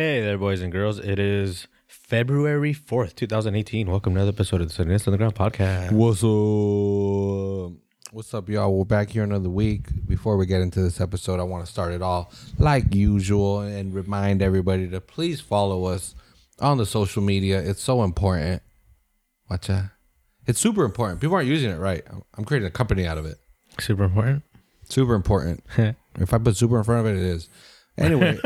Hey there, boys and girls. It is February 4th, 2018. Welcome to another episode of the Sundance Underground podcast. What's up? What's up, y'all? We're back here another week. Before we get into this episode, I want to start it all like usual and remind everybody to please follow us on the social media. It's so important. Watch that. It's super important. People aren't using it right. I'm creating a company out of it. Super important. Super important. if I put super in front of it, it is. Anyway,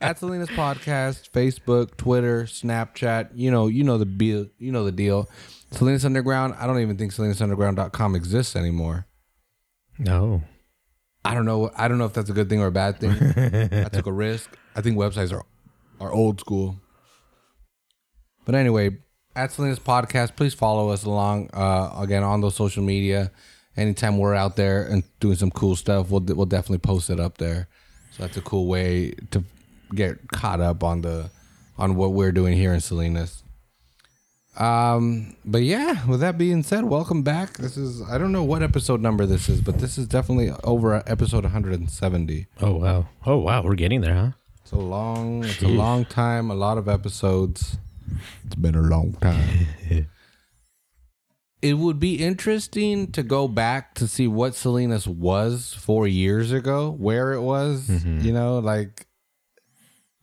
at Salinas podcast, Facebook, Twitter, Snapchat, you know, you know the deal. You know the deal. Salinas Underground. I don't even think SalinasUnderground.com exists anymore. No. I don't know. I don't know if that's a good thing or a bad thing. I took a risk. I think websites are are old school. But anyway, at Salinas podcast, please follow us along uh, again on those social media. Anytime we're out there and doing some cool stuff, we'll we'll definitely post it up there. So that's a cool way to get caught up on the on what we're doing here in Salinas. Um, but yeah, with that being said, welcome back. This is I don't know what episode number this is, but this is definitely over episode 170. Oh, wow. Oh, wow. We're getting there, huh? It's a long, it's a long time, a lot of episodes. It's been a long time. it would be interesting to go back to see what Salinas was four years ago, where it was, mm-hmm. you know, like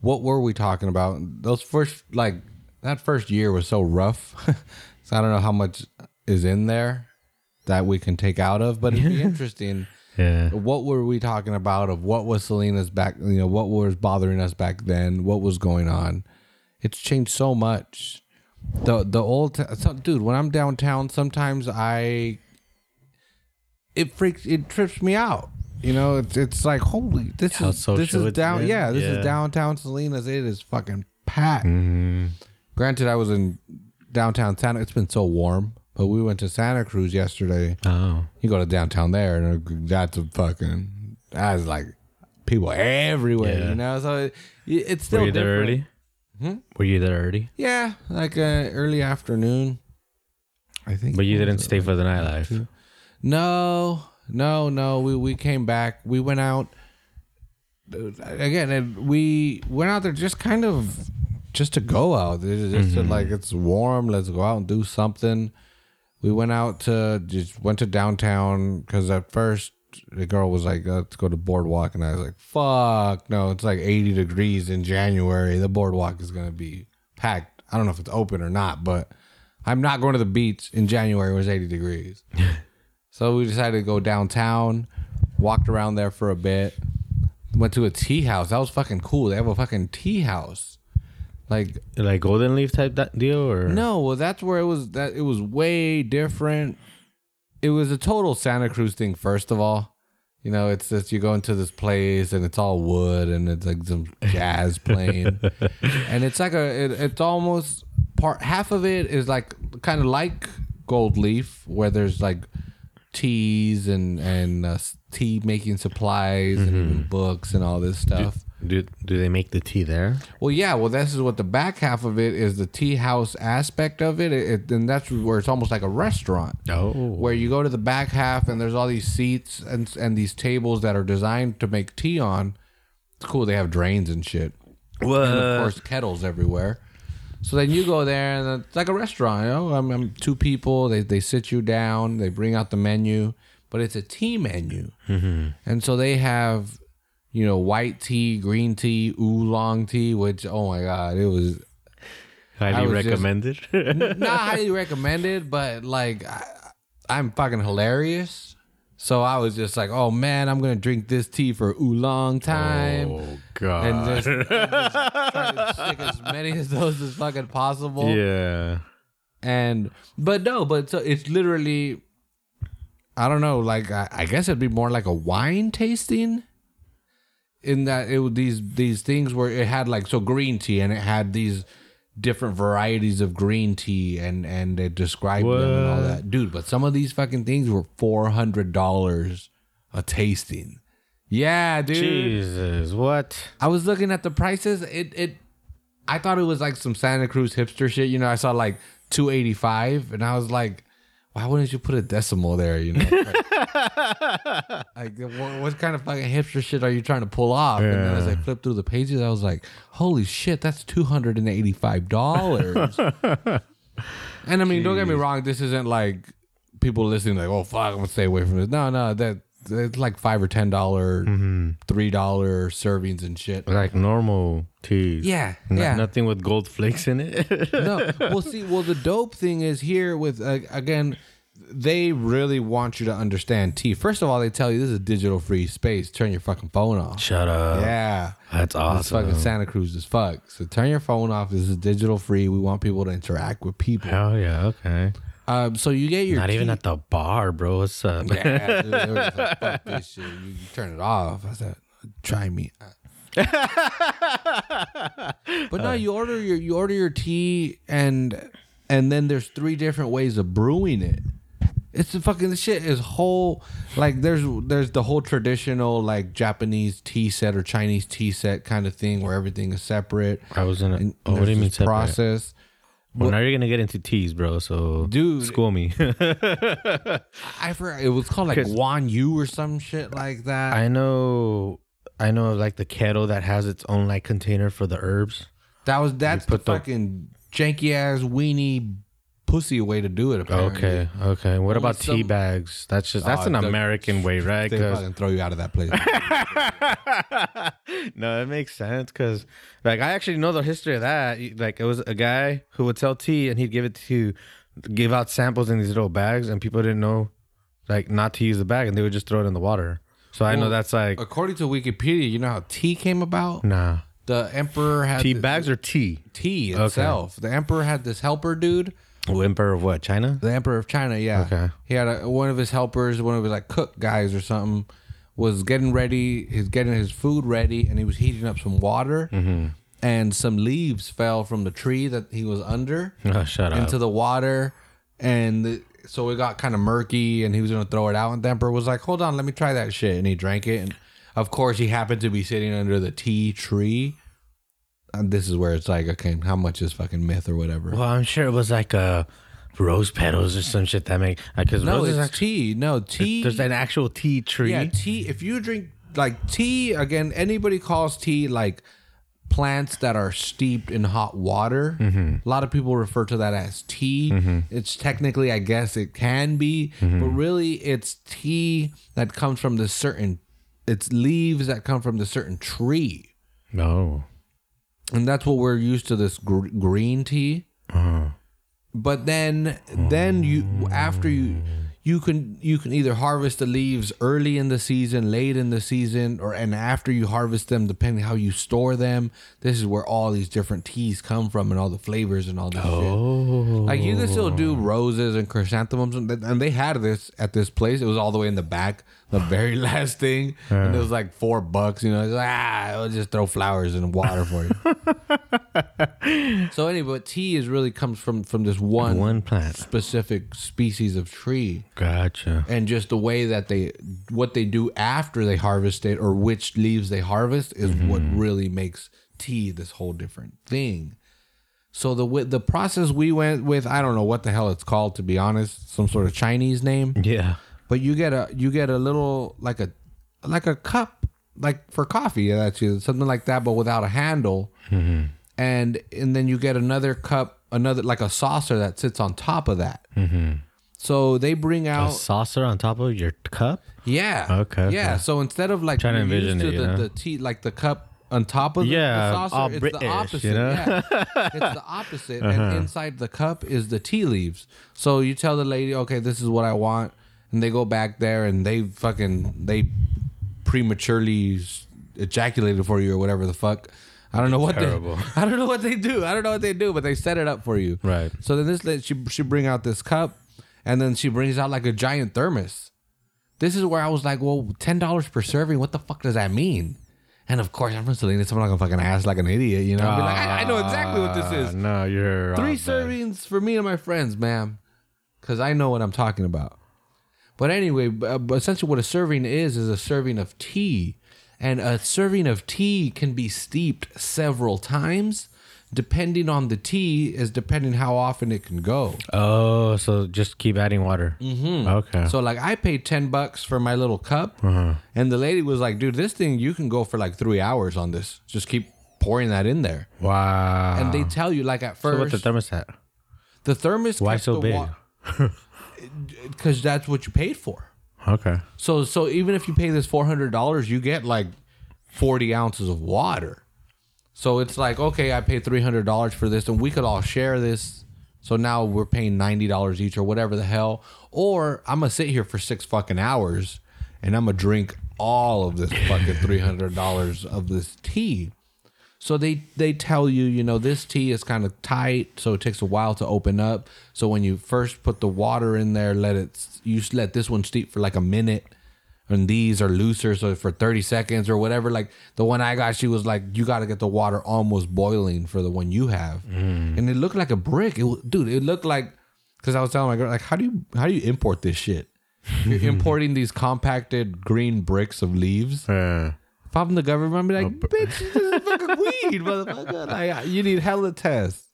what were we talking about? Those first, like, that first year was so rough. so I don't know how much is in there that we can take out of, but it'd be interesting. Yeah. What were we talking about? Of what was Salinas back? You know, what was bothering us back then? What was going on? It's changed so much. The the old t- so, dude. When I'm downtown, sometimes I it freaks it trips me out. You know, it's it's like holy this How is this is down been? yeah this Yeah. is downtown Salinas. It is fucking packed. Mm-hmm. Granted, I was in downtown Santa. It's been so warm, but we went to Santa Cruz yesterday. Oh. You go to downtown there, and that's a fucking that's like people everywhere. Yeah. You know, so it, it's still Were you there different. early? Hmm? Were you there already? Yeah, like uh, early afternoon. I think. But you didn't stay for the nightlife. two? No, no, no. We we came back. We went out again, and we went out there just kind of just to go out. It's just to, like it's warm. Let's go out and do something. We went out to just went to downtown because at first the girl was like, uh, "Let's go to boardwalk," and I was like, "Fuck no!" It's like eighty degrees in January. The boardwalk is gonna be packed. I don't know if it's open or not, but I'm not going to the beach in January. when it's eighty degrees. so we decided to go downtown. Walked around there for a bit. Went to a tea house. That was fucking cool. They have a fucking tea house. Like Like Golden Leaf type that deal? or no, well, that's where it was. That it was way different. It was a total Santa Cruz thing. First of all, you know, it's just you go into this place and it's all wood and it's like some jazz playing, and it's like a. It, it's almost part. Half of it is like kind of like Gold Leaf, where there's like teas and and uh, tea making supplies and books and all this stuff. Do, do they make the tea there? Well, yeah. Well, this is what the back half of it is the tea house aspect of it, it, it and that's where it's almost like a restaurant, Oh. where you go to the back half and there's all these seats and and these tables that are designed to make tea on. It's cool. They have drains and shit, What? and of course kettles everywhere. So then you go there and it's like a restaurant. You know, I'm, I'm two people. They they sit you down. They bring out the menu, but it's a tea menu, mm-hmm. and so they have you know, white tea, green tea, oolong tea, which oh my god, it was Highly was just- recommended. not highly recommended, but like I, I'm fucking hilarious. So I was just like, oh man, I'm gonna drink this tea for oolong time. oh, God. And just, and just try to stick as many of those as fucking possible. yeah. And but no, but so it's literally I don't know, like I, I guess it'd be more like a wine tasting. In that it would these these things where it had like so green tea and it had these different varieties of green tea and and it described them and all that. Dude, but some of these fucking things were four hundred dollars a tasting. Yeah, dude. Jesus. What? I was looking at the prices. It it I thought it was like some Santa Cruz hipster shit. You know, I saw like 285 and I was like, why wouldn't you put a decimal there? You know, like, like, what, what kind of fucking hipster shit are you trying to pull off? And then as I flipped through the pages, I was like, holy shit, that's two hundred and eighty five dollars. and I mean, don't get me wrong, this isn't like people listening like, oh fuck, I'm gonna stay away from this. No, no, that it's like five or ten dollar, three dollar servings and shit. Like normal teas. Yeah, N- yeah. Nothing with gold flakes in it. no. Well, see, well, the dope thing is here with uh, again, they really want you to understand tea. First of all, they tell you this is a digital free space. Turn your fucking phone off. Shut up. Yeah. That's It's awesome. fucking Santa Cruz as fuck. So turn your phone off. This is digital free. We want people to interact with people. Hell yeah. Okay. Um, so you get your Not even at the bar, bro. What's up? Yeah, dude, they were just like, fuck this shit. You, you turn it off. I said, try me. but no, you order your you order your tea and and then there's three different ways of brewing it. It's the fucking shit is whole like there's there's the whole traditional like Japanese tea set or Chinese tea set kind of thing where everything is separate. I was in a. Oh, what do you mean separate? process? Well, now you're gonna get into teas, bro. So, Dude. school me. I forgot it was called like 'Cause- Wan Yu or some shit like that. I know. I know, like the kettle that has its own like container for the herbs. That was that's the put the- fucking janky ass weenie pussy way to do it. Apparently. Okay, okay. What Only about tea bags? That's just that's Oh, an ah, the- American way, right? They 'Cause- fucking throw you out of that place. no, it makes sense because, like, I actually know the history of that. Like, it was a guy who would sell tea and he'd give it to, give out samples in these little bags, and people didn't know, like, not to use the bag, and they would just throw it in the water. So I know Well, that's like, According to Wikipedia, you know how tea came about? nah, The emperor had tea bags or tea. tea itself. The emperor had this helper dude. Emperor of what? China? The emperor of China, yeah. Okay. He had a, one of his helpers, one of his like cook guys or something, was getting ready. He's getting his food ready, and he was heating up some water. Mm-hmm. And some leaves fell from the tree that he was under. Oh, shut up. into the water, and the, so it got kind of murky, and he was gonna throw it out. And the emperor was like, "Hold on, let me try that shit." And he drank it, and of course, he happened to be sitting under the tea tree. And this is where it's like, okay, how much is fucking myth or whatever? well, I'm sure it was like uh, rose petals or some shit that make uh, because no, roses it's actually tea. No tea. there's an actual tea tree. yeah, tea. If you drink like tea, again, anybody calls tea like plants that are steeped in hot water. Mm-hmm. A lot of people refer to that as tea. Mm-hmm. It's technically, I guess, it can be, but mm-hmm. really, it's tea that comes from the certain. It's leaves that come from the certain tree, No. And that's what we're used to. This gr- green tea. Uh-huh. But then, then you after you you can you can either harvest the leaves early in the season, late in the season, or and after you harvest them, depending how you store them. This is where all these different teas come from, and all the flavors and all this shit. Oh. Like you can still do roses and chrysanthemums, and they had this at this place. It was all the way in the back, the very last thing, and it was like four bucks. You know, it's like, ah, I'll just throw flowers in water for you. so anyway, but tea is really comes from from this one One plant. specific species of tree, Gotcha. and just the way that they what they do after they harvest it or which leaves they harvest is what really makes tea this whole different thing. So the the process we went with, I don't know what the hell it's called to be honest, some sort of Chinese name, Yeah. But you get a you get a little like a like a cup like for coffee that's you something like that, but without a handle, and and then you get another cup, another like a saucer that sits on top of that. So they bring out A saucer on top of your cup? yeah. Okay, Yeah. okay. So instead of like Trying to envision to it, you the, the tea, like the cup on top of the, Yeah, the saucer, all it's British, the you opposite. know? Yeah. it's the opposite. Uh-huh. And inside the cup is the tea leaves. So you tell the lady, okay, this is what I want, and they go back there and they fucking they prematurely ejaculated for you or whatever the fuck. I don't know what Terrible. they. I don't know what they do. I don't know what they do, but they set it up for you. Right. So then this lady, she she bring out this cup, and then she brings out like a giant thermos. This is where I was like, well, ten dollars per serving. What the fuck does that mean? And of course, I'm from Salinas. I'm not gonna fucking ask like an idiot, you know. Be like, I, I know exactly what this Ah, is. No, you're Three servings for me and my friends, ma'am, because I know what I'm talking about. But anyway, uh, essentially, what a serving is is a serving of tea, and a serving of tea can be steeped several times. Depending on the tea, is depending how often it can go. Oh, so just keep adding water. Mm-hmm. Okay. So like I paid ten bucks for my little cup, Uh-huh. and the lady was like, "Dude, this thing you can go for like three hours on this. Just keep pouring that in there." wow. And they tell you like at first. so what's the thermostat? the thermos Why so the big? Because that's what you paid for. Okay. So so even if you pay this four hundred dollars, you get like forty ounces of water. So it's like okay, I paid three hundred dollars for this, and we could all share this. So now we're paying ninety dollars each, or whatever the hell. Or I'm gonna sit here for six fucking hours, and I'm gonna drink all of this fucking three hundred dollars of this tea. So they they tell you, you know, this tea is kind of tight, so it takes a while to open up. So when you first put the water in there, let it you let this one steep for like a minute, and these are looser, so for thirty seconds or whatever. Like the one I got, she was like, you got to get the water almost boiling for the one you have, and it looked like a brick. It dude, it looked like because I was telling my girl like, how do you how do you import this shit? You're importing these compacted green bricks of leaves. Uh, If I'm the government, I'd be like, bitch, this is fucking weed, motherfucker. Like, you need hella tests.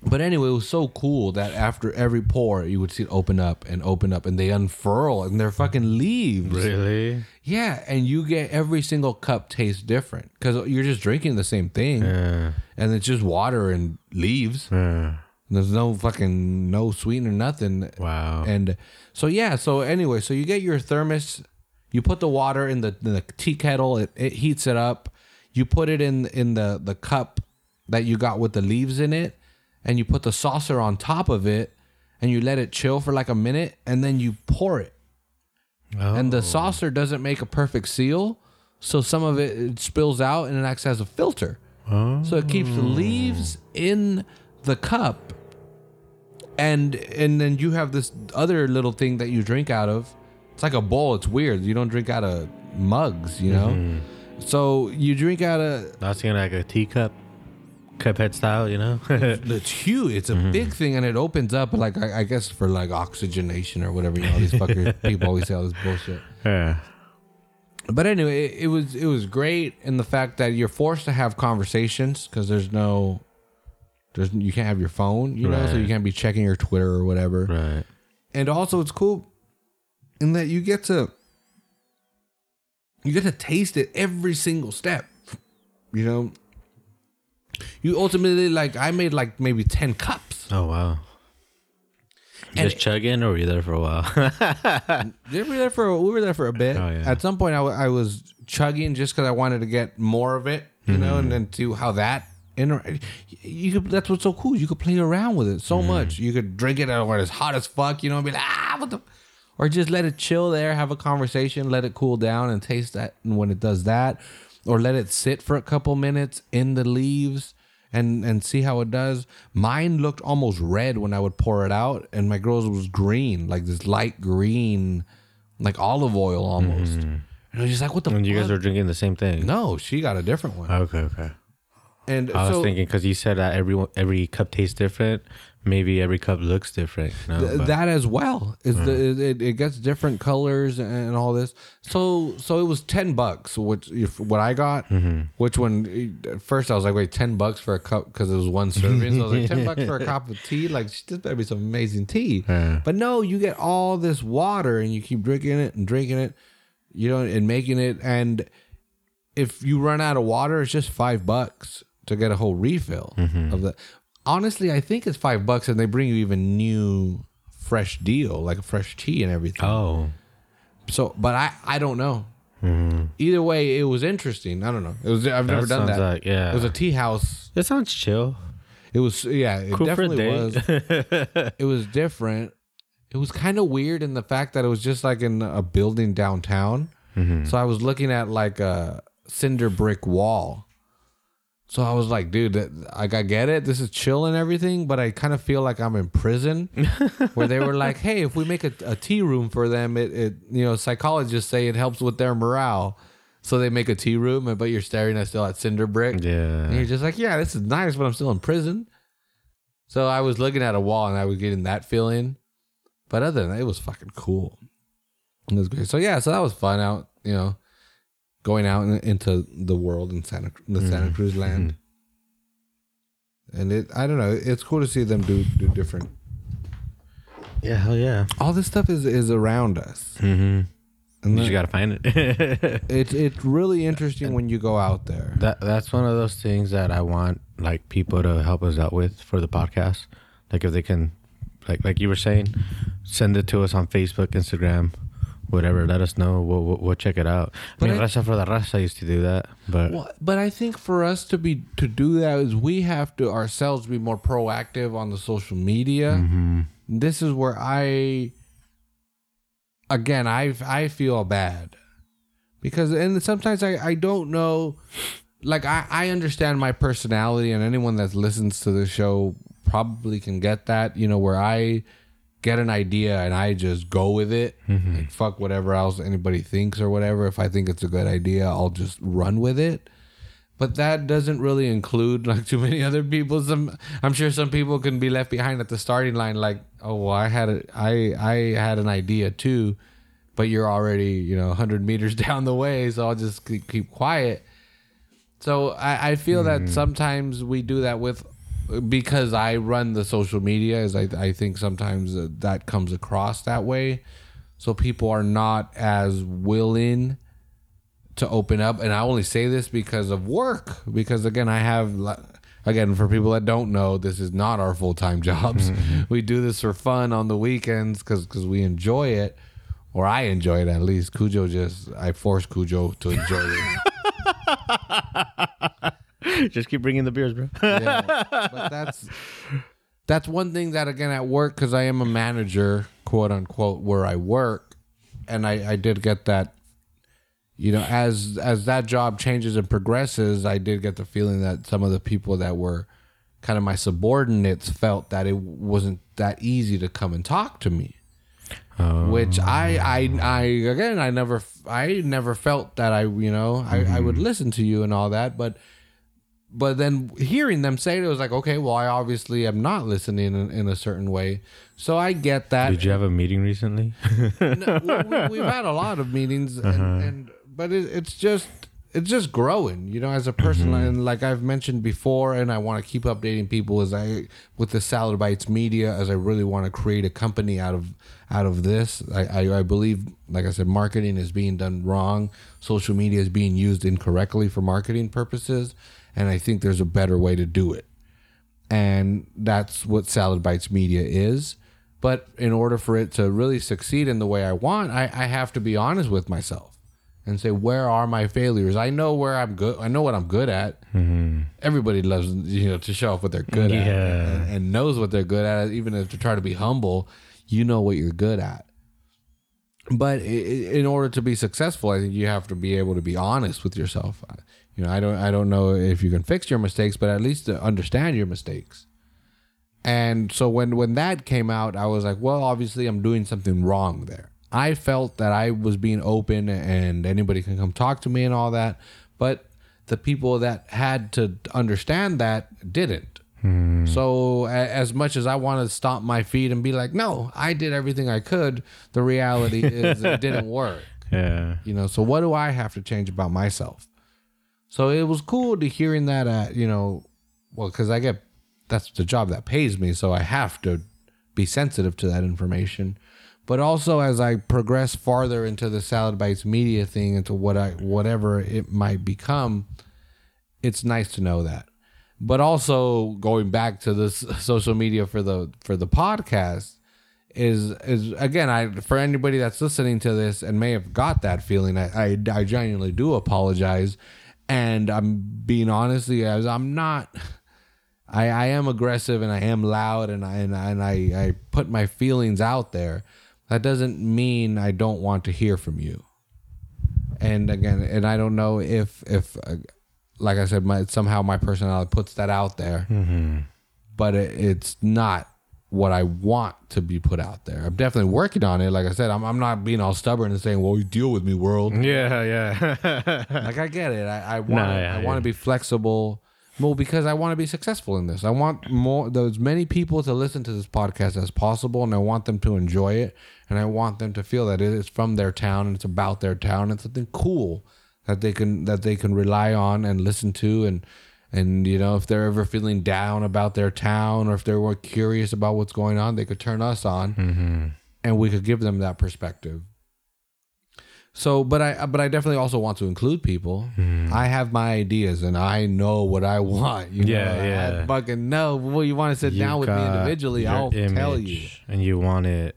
But anyway, it was so cool that after every pour, you would see it open up and open up, and they unfurl, and they're fucking leaves. really? Yeah, and you get every single cup tastes different because you're just drinking the same thing, Uh, and it's just water and leaves. uh, There's no fucking no sweetener, nothing. wow. And so yeah, so anyway, so you get your thermos, you put the water in the, the tea kettle, it, it heats it up. You put it in in the the cup that you got with the leaves in it, and you put the saucer on top of it, and you let it chill for like a minute, and then you pour it. oh. And the oh. saucer doesn't make a perfect seal, so some of it, it spills out and it acts as a filter. Oh. So it keeps the leaves in the cup, and and then you have this other little thing that you drink out of. It's like a bowl. It's weird. You don't drink out of mugs, you know. Mm-hmm. So you drink out of. I was thinking like a teacup, cuphead style, you know? It's huge. It's a Mm-hmm. big thing, and it opens up like I, I guess for like oxygenation or whatever. You know, these fuckers people always say all this bullshit. yeah. but anyway, it, it was it was great in the fact that you're forced to have conversations because there's no, there's you can't have your phone, you know, so Right. you can't be checking your Twitter or whatever. Right. And also, it's cool in that you get to you get to taste it every single step. You know, you ultimately like I made like maybe ten cups. Oh, wow. And- Just chugging or were you there for a while? We were there for we were there for a bit. Oh, yeah. At some point, I, was chugging just because I wanted to get more of it, you know, Mm-hmm. and then see how that. Inter- you could. That's what's so cool. You could play around with it so Mm-hmm. much. You could drink it out when it's hot as fuck, you know, and be like, ah, what the, or just let it chill there, have a conversation, let it cool down, and taste that. And when it does that, or let it sit for a couple minutes in the leaves. And, and see how it does. Mine looked almost red when I would pour it out, and my girl's was green, like this light green, like olive oil almost. Mm-hmm. And I was just like, what the and you guys are drinking the same thing? No, she got a different one. Okay, okay. And I was thinking because you said that every every cup tastes different. Maybe every cup looks different. You know? th- that as well is the it, it gets different colors and all this. So so it was ten bucks, which if, what I got. Mm-hmm. Which one? At first I was like, wait, ten bucks for a cup because it was one serving. so I was like, ten bucks for a cup of tea. Like this better be some amazing tea. But no, you get all this water and you keep drinking it and drinking it, you know, and making it. And if you run out of water, it's just five bucks to get a whole refill mm-hmm. of the. Honestly, I think it's five bucks, and they bring you even new, fresh deal, like a fresh tea and everything. oh, So, but I, I don't know. Either way, it was interesting. I don't know. It was. I've never done that. like- yeah. It was a tea house. that sounds chill. It was. Yeah, it Cool definitely was. it was different. It was kind of weird in the fact that it was just like in a building downtown. Mm-hmm. So I was looking at like a cinder brick wall. So I was like, dude, that, like I get it. This is chill and everything, but I kind of feel like I'm in prison, where they were like, hey, if we make a, a tea room for them, it, it you know psychologists say it helps with their morale. So they make a tea room, but you're staring at still at cinder brick. And yeah. you're just like, yeah, this is nice, but I'm still in prison. So I was looking at a wall and I was getting that feeling. But other than that, it was fucking cool. It was great. So yeah, so that was fun out, you know, going out in, into the world in Santa the Santa Cruz land. And it, I don't know, it's cool to see them do do different. Yeah, hell yeah. All this stuff is is around us, Mm-hmm. and You that- just gotta find it. it's it's really interesting when you go out there. that that's one of those things that I want like people to help us out with for the podcast. Like if they can, like like you were saying, send it to us on Facebook, Instagram, whatever. Let us know. We'll we'll, we'll check it out. I mean, I- Raza for the Raza used to do that, but Well, but I think for us to be to do that is we have to ourselves be more proactive on the social media. mm-hmm. This is where I again I I feel bad because and sometimes I I don't know like I I understand my personality and anyone that listens to the show probably can get that you know where I get an idea and I just go with it mm-hmm. like fuck whatever else anybody thinks or whatever if I think it's a good idea I'll just run with it but that doesn't really include like too many other people. Some I'm sure some people can be left behind at the starting line. Like, oh, well, I had a, I I had an idea too, but you're already you know 100 meters down the way, so I'll just keep, keep quiet. So I, I feel that mm-hmm. sometimes we do that with because I run the social media. Is I I think sometimes that comes across that way, so people are not as willing to open up. And i only say this because of work because again i have again for people that don't know this is not our full-time jobs. Mm-hmm. We do this for fun on the weekends because because we enjoy it or i enjoy it at least. Cujo just i force cujo to enjoy it just keep bringing the beers, bro. yeah. but that's that's one thing that again at work because i am a manager quote unquote where i work and i i did get that you know as as that job changes and progresses i did get the feeling that some of the people that were kind of my subordinates felt that it wasn't that easy to come and talk to me which oh. I, I I again I never I never felt that I you know I, I would mm-hmm. listen to you and all that but but then hearing them say it, it was like okay well I obviously am not listening in, in a certain way so I get that Did you have a meeting recently? no, we, we've had a lot of meetings, and, uh-huh. and but it, it's just it's just growing, you know, as a person. Mm-hmm. And like I've mentioned before, and I want to keep updating people as I with the Salad Bites Media, as I really want to create a company out of out of this. I, I I believe, like I said, marketing is being done wrong. Social media is being used incorrectly for marketing purposes, and I think there's a better way to do it and that's what Salad Bites Media is. But in order for it to really succeed in the way I want, I, I have to be honest with myself and say, where are my failures? I know where I'm good. I know what I'm good at. Mm-hmm. Everybody loves you know to show off what they're good at and, and knows what they're good at. Even if to try to be humble, you know what you're good at. But in order to be successful, I think you have to be able to be honest with yourself. You know, I don't, I don't know if you can fix your mistakes, but at least to understand your mistakes. And so when when that came out, I was like, well, obviously I'm doing something wrong there. I felt that I was being open and anybody can come talk to me and all that, but the people that had to understand that didn't. Hmm. So a- as much as I wanted to stomp my feet and be like, no, I did everything I could, the reality is it didn't work. yeah. You know, so what do I have to change about myself? So it was cool to hearing that at, you know, well, because I get that's the job that pays me, so I have to be sensitive to that information. But also as I progress farther into the Salad Bites media thing, into what I whatever it might become, it's nice to know that. But also going back to this social media for the for the podcast is is again I for anybody that's listening to this and may have got that feeling I I, I genuinely do apologize and I'm being honestly as I'm not I, I am aggressive and I am loud and I and, I, and I, I put my feelings out there. That doesn't mean I don't want to hear from you. And again, and I don't know if if uh, like I said, my somehow my personality puts that out there, but it, it's not what I want to be put out there. I'm definitely working on it. Like I said, I'm I'm not being all stubborn and saying, "Well, you deal with me, world." Yeah, yeah. like I get it. I, I want No, yeah, I yeah. want to be flexible. Well, because I want to be successful in this. I want more those many people to listen to this podcast as possible, and I want them to enjoy it, and I want them to feel that it is from their town and it's about their town and something cool that they can that they can rely on and listen to and and you know if they're ever feeling down about their town or if they're more curious about what's going on they could turn us on Mm-hmm. and we could give them that perspective so but i but i definitely also want to include people i have my ideas and i know what i want you Yeah, know? yeah. i fucking know well you want to sit You down with me individually i'll tell you and you want it.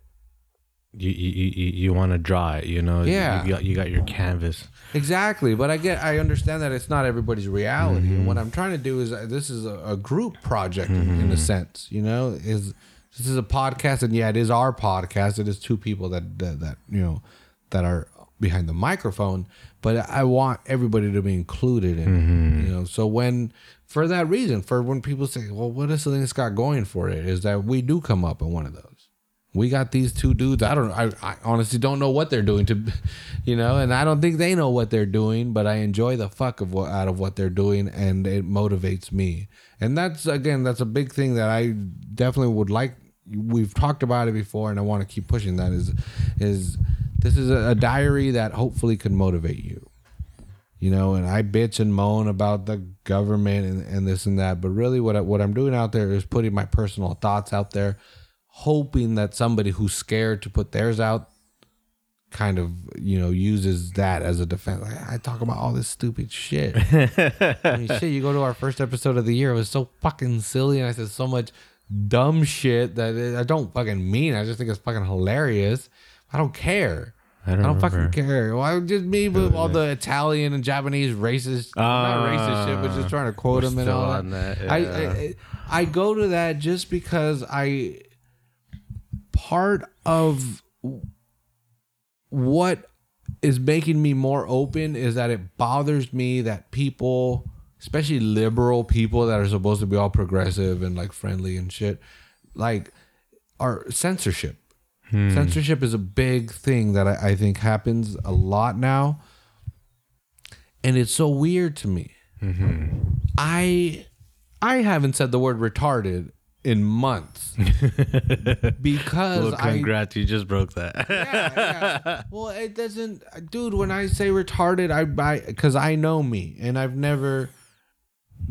You you you, you want to draw it. You know. Yeah. You got you got your canvas. Exactly, but I get, I understand that it's not everybody's reality, and what mm-hmm. I'm trying to do is uh, this is a, a group project in, in a mm-hmm. sense. You know, is this is a podcast, and yeah, it is our podcast. It is two people that that, that you know that are behind the microphone, but I want everybody to be included in. it, mm-hmm. You know, so when for that reason, for when people say, "Well, what is the thing that's got going for it?" is that we do come up in one of those we got these two dudes. I don't. I, I honestly don't know what they're doing to, you know, and I don't think they know what they're doing. But I enjoy the fuck of what out of what they're doing, and it motivates me. And that's again, that's a big thing that I definitely would like. We've talked about it before, and I want to keep pushing that. Is is this is a, a diary that hopefully could motivate you. You know, and I bitch and moan about the government and, and this and that, but really, what I, what I'm doing out there is putting my personal thoughts out there hoping that somebody who's scared to put theirs out kind of you know uses that as a defense. Like, i talk about all this stupid shit. I mean, shit you go to our first episode of the year it was so fucking silly and i said so much dumb shit that it, i don't fucking mean i just think it's fucking hilarious. I don't care. I I don't, don't fucking care. Why just me with all the Italian and Japanese racist, not racist shit, but just trying to quote them and all that. that, I. I I go to that just because I part of what is making me more open is that it bothers me that people, especially liberal people that are supposed to be all progressive and like friendly and shit, like are censorship. Hmm. Censorship is a big thing that I, I think happens a lot now. And it's so weird to me. Mm-hmm. I I haven't said the word retarded in months because Well, I congrats, you just broke that. yeah, yeah. Well, it doesn't, dude. When I say retarded, I buy because I know me, and I've never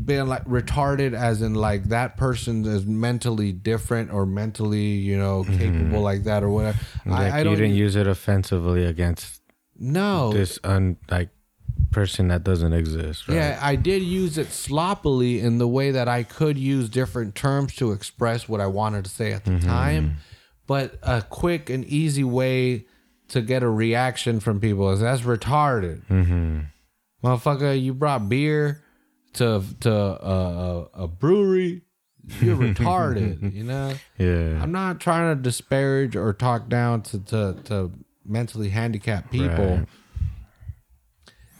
been like retarded, as in like that person is mentally different or mentally, you know, mm-hmm. capable like that or whatever. like I, I don't you didn't use it offensively against no this un like person that doesn't exist. Right? Yeah, I did use it sloppily in the way that I could use different terms to express what I wanted to say at the time. But a quick and easy way to get a reaction from people is that's retarded. Mm-hmm. Motherfucker, you brought beer to to a, a, a brewery. You're retarded, you know? Yeah. I'm not trying to disparage or talk down to, to, to mentally handicapped people. Right.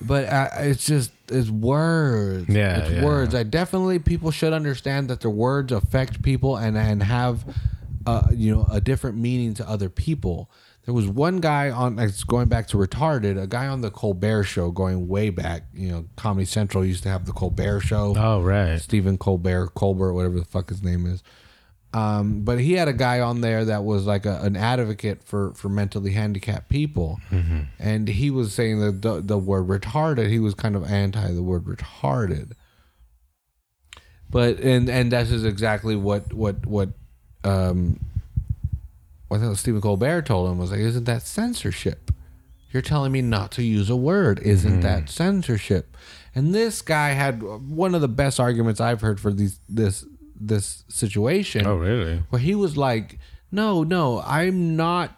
But it's just it's words. Yeah, it's yeah. words. I definitely people should understand that their words affect people and and have, uh, you know, a different meaning to other people. There was one guy on, it's going back to retarded, a guy on the Colbert Show, going way back. You know, Comedy Central used to have the Colbert Show. Oh right. Stephen Colbert, Colbert, whatever the fuck his name is. Um, but he had a guy on there that was like a, an advocate for, for mentally handicapped people, and he was saying that the, the word retarded. He was kind of anti the word retarded. But and and that is exactly what what what um what Stephen Colbert told him was like, isn't that censorship? You're telling me not to use a word. Isn't that censorship? And this guy had one of the best arguments I've heard for these this this situation Oh really? where he was like, "No, no, I'm not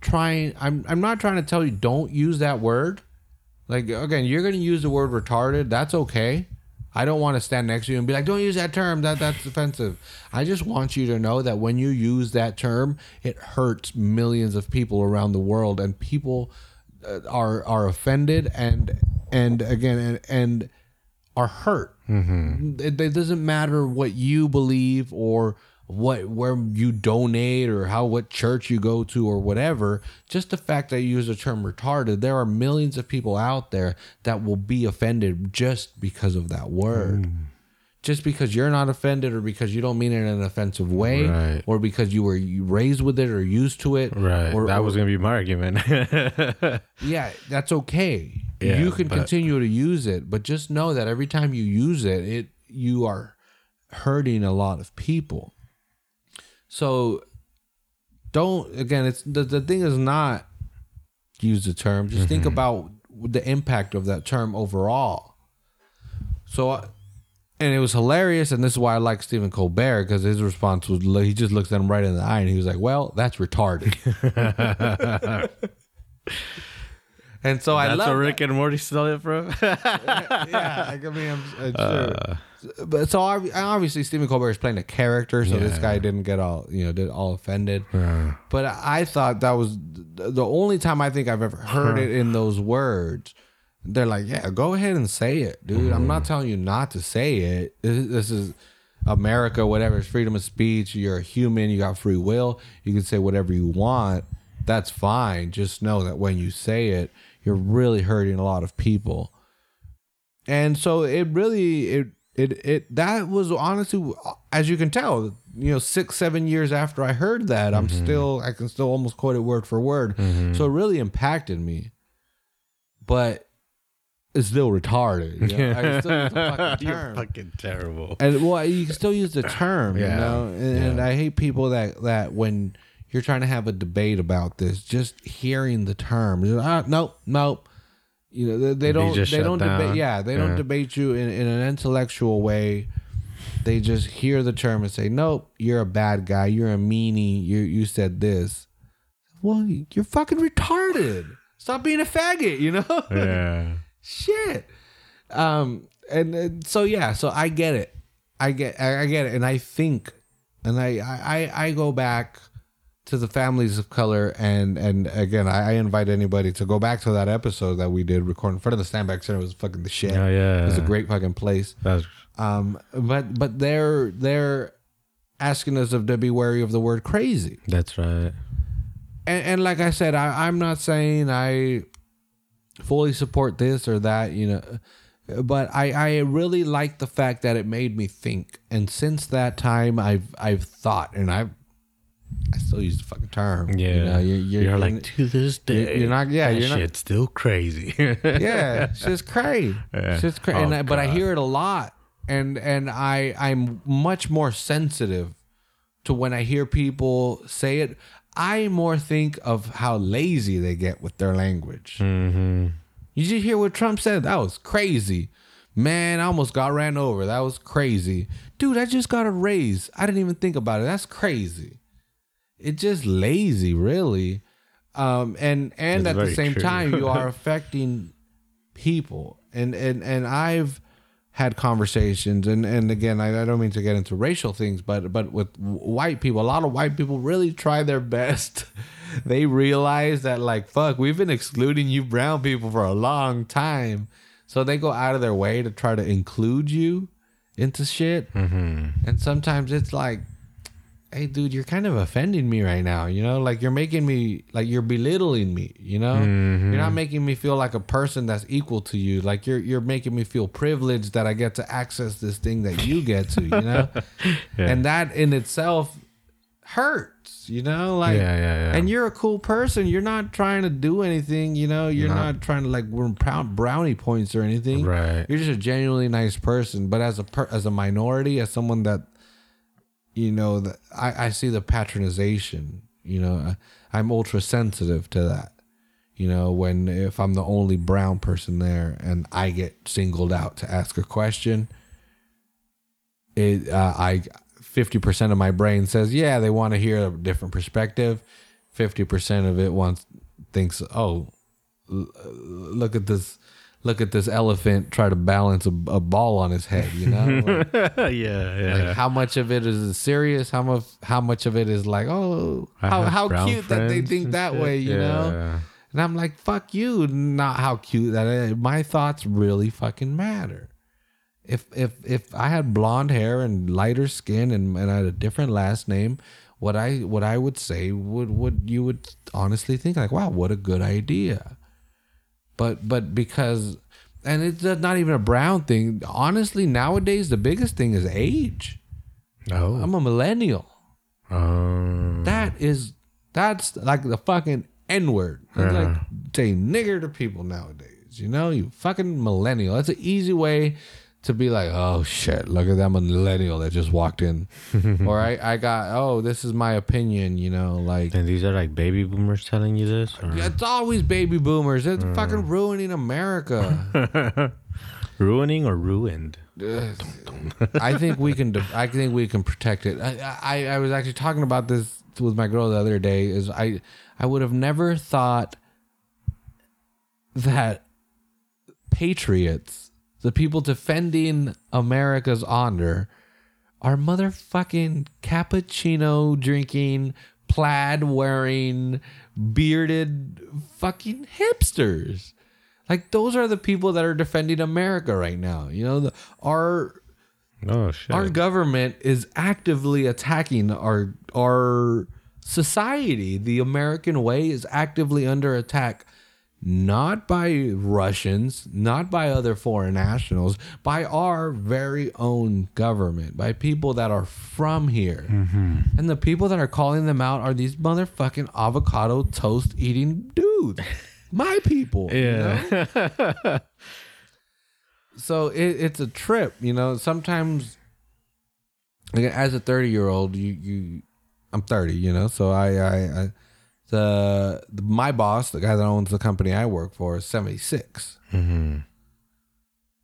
trying. I'm I'm not trying to tell you don't use that word. Like again, you're going to use the word retarded. That's okay. I don't want to stand next to you and be like, "Don't use that term. That that's offensive." I just want you to know that when you use that term, it hurts millions of people around the world, and people uh, are are offended and and again and, and are hurt. Mm-hmm. It, it doesn't matter what you believe or what where you donate or how what church you go to or whatever. Just the fact that you use the term retarded, there are millions of people out there that will be offended just because of that word. Mm. Just because you're not offended, or because you don't mean it in an offensive way, Right. or because you were raised with it or used to it, Right. Or, that was gonna be my argument. yeah, that's okay. Yeah, you can but- continue to use it, but just know that every time you use it, it you are hurting a lot of people. So don't again. It's the the thing is not use the term. Just think mm-hmm. about the impact of that term overall. So, I- and it was hilarious, and this is why I like Stephen Colbert because his response was he just looks at him right in the eye and he was like, "Well, that's retarded." and so I That's love where. Rick and Morty stole it from. yeah, I mean, I'm, I'm uh, sure. But so ob- obviously Stephen Colbert is playing a character, so this guy didn't get all you know, did all offended. Uh. But I thought that was th- the only time I think I've ever heard it in those words. They're like, yeah, go ahead and say it, dude. I'm not mm-hmm. telling you not to say it. This this is America, whatever. It's freedom of speech. You're a human. You got free will. You can say whatever you want. That's fine. Just know that when you say it, you're really hurting a lot of people. And so it really it it it that was honestly as you can tell you know six seven years after i heard that i'm mm-hmm. still i can still almost quote it word for word. Mm-hmm. So it really impacted me. But it's still retarded you know? I can still use the fucking You're fucking terrible. and well you can still use the term you Yeah. know? And, and i hate people that that when you're trying to have a debate about this. Just hearing the term ah, nope nope. You know they, they don't they don't debate yeah they don't debate you in, in an intellectual way. They just hear the term and say nope you're a bad guy. You're a meanie. You you said this. Well you're fucking retarded. Stop being a faggot you know? Yeah. shit. Um and, and so yeah so i get it. I get i, I get it. And i think and I, I i go back to the families of color and and again I, I invite anybody to go back to that episode that we did record in front of the standback center it was fucking the shit Oh, yeah. it was a great fucking place That's um but but they're they're asking us of to be wary of the word crazy that's right. and, and like I said, I, I'm not saying I fully support this or that, you know, but I, I really like the fact that it made me think. And since that time, I've I've thought, and I've I still use the fucking term. Yeah. you know, you're, You're, you're, like to this day. you're not- yeah, you're not- shit's still crazy. yeah, it's just crazy. Yeah. It's crazy. Oh, but I hear it a lot, and and I I'm much more sensitive to when I hear people say it. I more think of how lazy they get with their language. mm-hmm. You just hear what Trump said. That was crazy. Man, I almost got ran over. That was crazy. Dude, I just got a raise. I didn't even think about it. That's crazy. It's just lazy, really. Um, and and That's at the same true. time, you are affecting people. And and and I've had conversations, and and again, I, I don't mean to get into racial things, but but with white people, a lot of white people really try their best. they realize that like fuck, we've been excluding you brown people for a long time, so they go out of their way to try to include you into shit. Mm-hmm. And sometimes it's like, hey, dude, you're kind of offending me right now. You know, like you're making me, like you're belittling me. You know, Mm-hmm. you're not making me feel like a person that's equal to you. Like you're you're making me feel privileged that I get to access this thing that you get to. You know, and that in itself hurts. You know, like Yeah, yeah, yeah. and you're a cool person. You're not trying to do anything. You know, you're not, trying to like brownie points or anything. Right. You're just a genuinely nice person. But as a per, as a minority, as someone that you know that I, I see the patronization. You know, I, I'm ultra sensitive to that. You know, when if I'm the only brown person there and I get singled out to ask a question, it uh, I fifty percent of my brain says, yeah, they want to hear a different perspective. Fifty percent of it wants thinks, oh, look at this. Look at this elephant try to balance a, a ball on his head. You know, Like- yeah, yeah. like how much of it is serious? How much? How much of it is like, oh, I how how cute that they think that shit. way, you know? And I'm like, fuck you, not how cute that is. My thoughts really fucking matter. If if if I had blonde hair and lighter skin and, and I had a different last name, what I what I would say would would you would honestly think like, wow, what a good idea. But but because and it's not even a brown thing. Honestly, nowadays the biggest thing is age. Oh. I'm a millennial. Um, That is that's like the fucking N word. It's like saying nigger to people nowadays. You know, you fucking millennial. That's an easy way to be like, oh shit, look at that millennial that just walked in. or I, I got, oh, this is my opinion, you know, like And these are like baby boomers telling you this? Or? it's always baby boomers. It's mm. fucking ruining America. Ruining or ruined? I think we can. I think we can protect it. I, I I was actually talking about this with my girl the other day. Is I I would have never thought that patriots, the people defending America's honor, are motherfucking cappuccino drinking, plaid wearing, bearded fucking hipsters. Like those are the people that are defending America right now. You know, the, our Oh, shit. our government is actively attacking our our society. The American way is actively under attack not by Russians, not by other foreign nationals, by our very own government, by people that are from here. Mm-hmm. And the people that are calling them out are these motherfucking avocado toast eating dudes. My people. you know? yeah. so it, it's a trip you know sometimes as a 30 year old you you i'm 30 you know so i i, I the, the my boss the guy that owns the company i work for is 76 mm-hmm.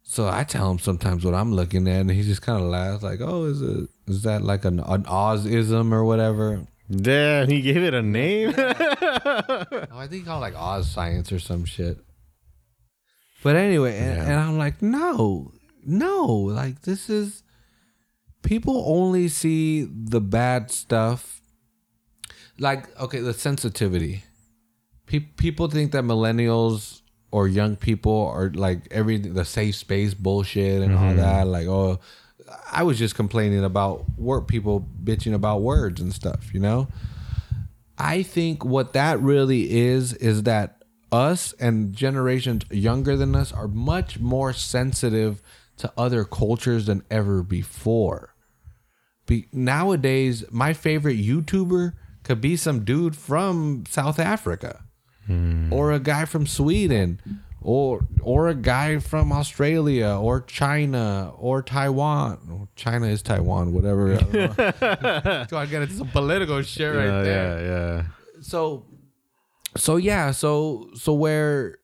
so i tell him sometimes what i'm looking at and he just kind of laughs like oh is it is that like an, an Ozism or whatever Damn, he gave it a name? Oh, I think he called like Oz Science or some shit. But anyway, and, Yeah. and I'm like, no, no, like this is people only see the bad stuff. Like, okay, the sensitivity. Pe- people think that millennials or young people are like everything, the safe space bullshit and all mm-hmm. that. Like, oh, I was just complaining about work people bitching about words and stuff, you know? I think what that really is is that us and generations younger than us are much more sensitive to other cultures than ever before. Be, nowadays, my favorite YouTuber could be some dude from South Africa, or a guy from Sweden, or or a guy from Australia, or China, or Taiwan. China is Taiwan, whatever. I so I get into some political shit right yeah, there yeah, yeah. so so yeah so so where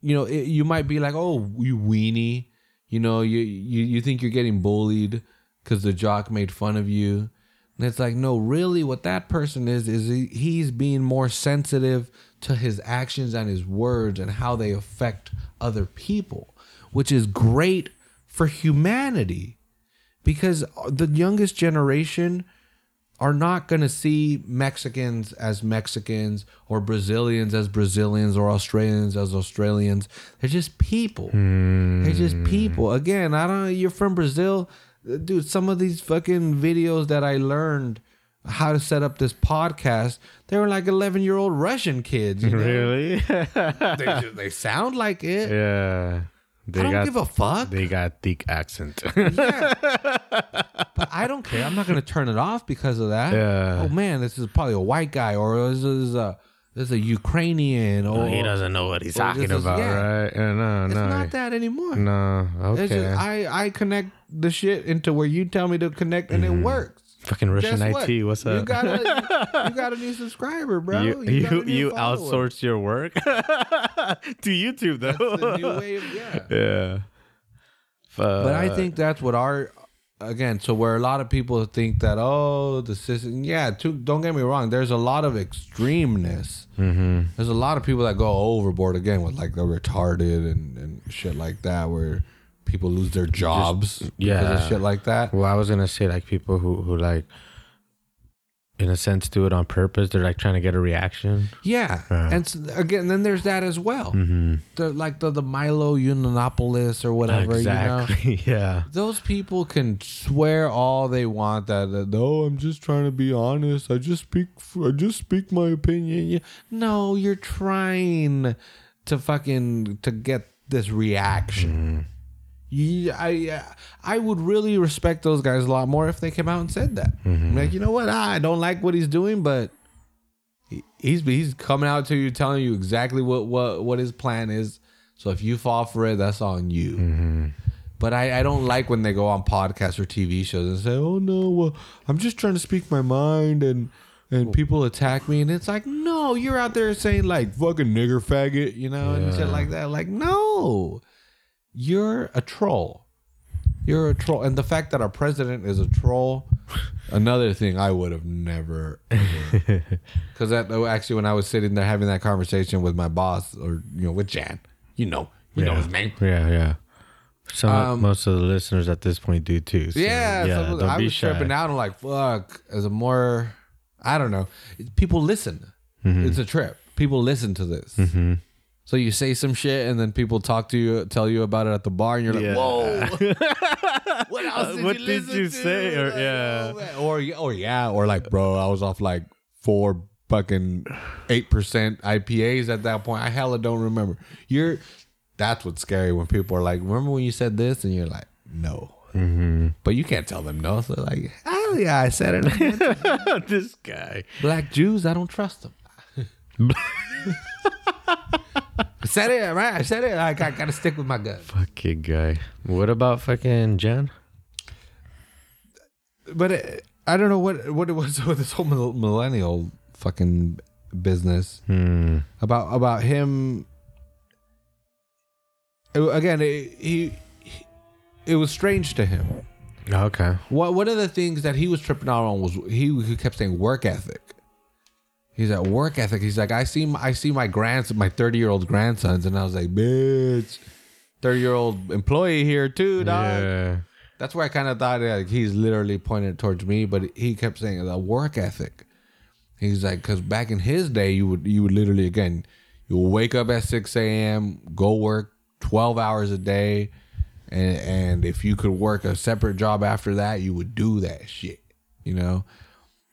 you know it, you might be like oh you weenie you know you you, you think you're getting bullied because the jock made fun of you and it's like no really what that person is is he, he's being more sensitive to his actions and his words and how they affect other people which is great for humanity because the youngest generation are not going to see Mexicans as Mexicans or Brazilians as Brazilians or Australians as Australians. They're just people. They're just people. Again, I don't know. You're from Brazil. Dude, some of these fucking videos that I learned how to set up this podcast, they were like 11 year old Russian kids. You know? Really? they, just- they sound like it. yeah. They I don't got give a fuck. they got thick accent. Yeah. but I don't care. I'm not going to turn it off because of that. Yeah. Oh man, this is probably a white guy or this is a this is a Ukrainian or he doesn't know what he's talking this is- about, yeah. right? Yeah, no, It's no. not that anymore. No, It's okay. just, I I connect the shit into where you tell me to connect and it mm-hmm. works. Fucking Russian Guess IT, what's You up? got a, you got a new subscriber, bro. you got a you, new you follower. outsourced your work to YouTube though. the new way of yeah. yeah. But I think that's what our again. So where a lot of people think that oh the system, yeah. Too, don't get me wrong. There's a lot of extremeness. Mm-hmm. There's a lot of people that go overboard again with like the retarded and and shit like that, where people lose their jobs because yeah. of shit like that. Well, I was gonna say like people who who like, in a sense, do it on purpose. They're like trying to get a reaction. Yeah, Yeah. and s again, then there's that as well. Mm-hmm. The like the the Milo Yiannopoulos or whatever. You know? exactly. yeah. Those people can swear all they want that, that no, I'm just trying to be honest. I just speak I just speak my opinion. No, you're trying to fucking to get this reaction. Yeah, I I would really respect those guys a lot more if they came out and said that. Mm-hmm. Like, you know what? I don't like what he's doing, but he's he's coming out to you telling you exactly what what what his plan is. So if you fall for it, that's on you. Mm-hmm. But I, I don't like when they go on podcasts or TV shows and say, "Oh no, well, I'm just trying to speak my mind," and and people attack me, and it's like, no, you're out there saying like "fucking nigger faggot," you know, and shit like that. Like, no, you're a troll. You're a troll, and the fact that our president is a troll, another thing I would have never. Because that actually, when I was sitting there having that conversation with my boss, or you know, with Jan, you know, you know Yeah. his name. Yeah, yeah. Some Um, most of the listeners at this point do too. so, yeah, so don't I be was shy. tripping out. I'm like, fuck. As a more, I don't know. People listen. Mm-hmm. It's a trip. People listen to this. So you say some shit, and then people talk to you, tell you about it at the bar, and you're like, Yeah. whoa. what else did What you did listen you to? say? Or- Like, yeah. oh, man. or or yeah, or like, bro, I was off like four fucking eight percent IPAs at that point. I hella don't remember. You're that's what's scary when people are like, remember when you said this, and you're like, no. Mm-hmm. But you can't tell them no. So like, oh yeah, I said it. this guy. Black Jews, I don't trust them. I said it right. I said it. I got, got to stick with my gut. Fucking guy. What about fucking Jan? But it, I don't know what what it was with this whole millennial fucking business Hmm. about about him. Again, it, he, he it was strange to him. Okay. What one of the things that he was tripping out on was he, he kept saying work ethic. He's at work ethic. He's like, I see my, I see my grands my 30 year old grandsons, and I was like, bitch, 30 year old employee here too, dog. Yeah. That's where I kind of thought like he's literally pointed towards me, but he kept saying the work ethic. He's like, because back in his day, you would you would literally again, you would wake up at six a.m., go work twelve hours a day, and and if you could work a separate job after that, you would do that shit, you know.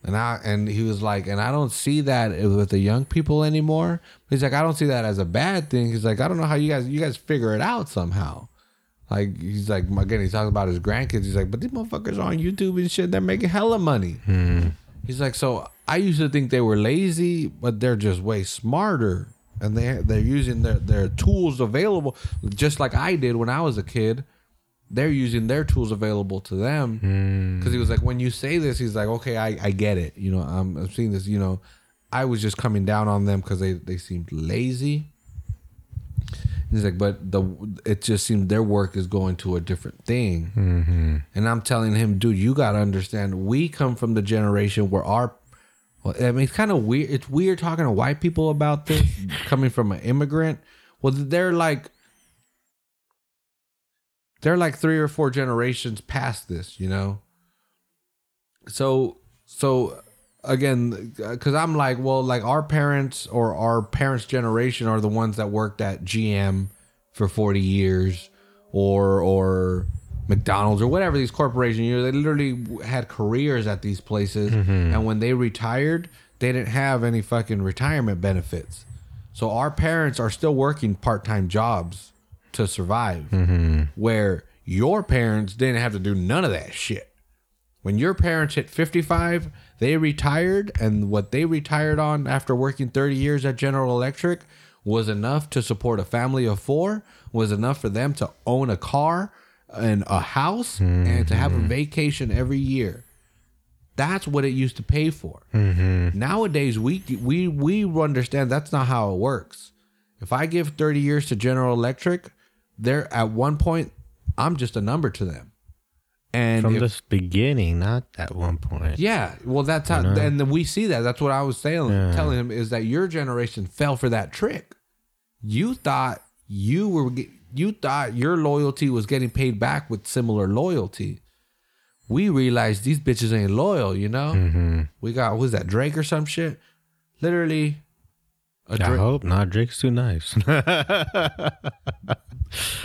And I and he was like, and I don't see that with the young people anymore. He's like, I don't see that as a bad thing. He's like, I don't know how you guys you guys figure it out somehow. Like he's like again, he's talking about his grandkids. He's like, but these motherfuckers are on YouTube and shit. They're making hella money. Hmm. He's like, so I used to think they were lazy, but they're just way smarter, and they they're using their their tools available, just like I did when I was a kid. They're using their tools available to them because he was like, when you say this, he's like, okay, I, I get it. You know, I'm, I'm seeing this. You know, I was just coming down on them because they they seemed lazy. He's like, but the it just seemed their work is going to a different thing. Mm-hmm. And I'm telling him, dude, you got to understand, we come from the generation where our, well, I mean, it's kind of weird. It's weird talking to white people about this coming from an immigrant. Well, they're like, they're like three or four generations past this, you know? So, so again, uh, because I'm like, well, like our parents or our parents' generation are the ones that worked at GM for 40 years or, or, McDonald's or whatever these corporations, you know, they literally had careers at these places, mm-hmm. and when they retired, they didn't have any fucking retirement benefits. So our parents are still working part time jobs to survive, mm-hmm. where your parents didn't have to do none of that shit. When your parents hit 55, they retired, and what they retired on after working 30 years at General Electric was enough to support a family of four, was enough for them to own a car and a house and to have a mm-hmm. vacation every year. That's what it used to pay for. Mm-hmm. Nowadays, we we we understand that's not how it works. If I give 30 years to General Electric, they're at one point, I'm just a number to them. And From the beginning, not at one point. yeah, well, that's how, and then we see that. That's what I was saying, Yeah. telling him is that your generation fell for that trick. You thought you were, you thought your loyalty was getting paid back with similar loyalty. We realized these bitches ain't loyal. You know, Mm-hmm. we got who's that Drake or some shit? Literally, I Drake, hope not. Drake's too nice.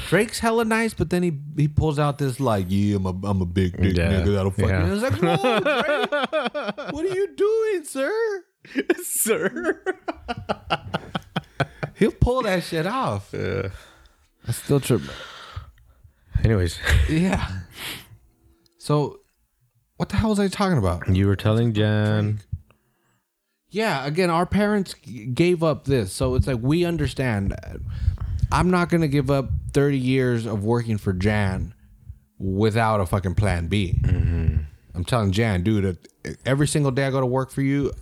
Drake's hella nice, but then he he pulls out this like, yeah, I'm a I'm a big dick Yeah. nigga that'll fuck Yeah. you. It's like, whoa, Drake, what are you doing, sir? Sir. He'll pull that shit off. I still trip. anyways, Yeah. So, what the hell was I talking about? you were telling Jan. Yeah, again, our parents g- gave up this, so it's like we understand. I'm not gonna give up 30 years of working for Jan without a fucking plan B. I'm telling Jan, dude, uh, every single day I go to work for you,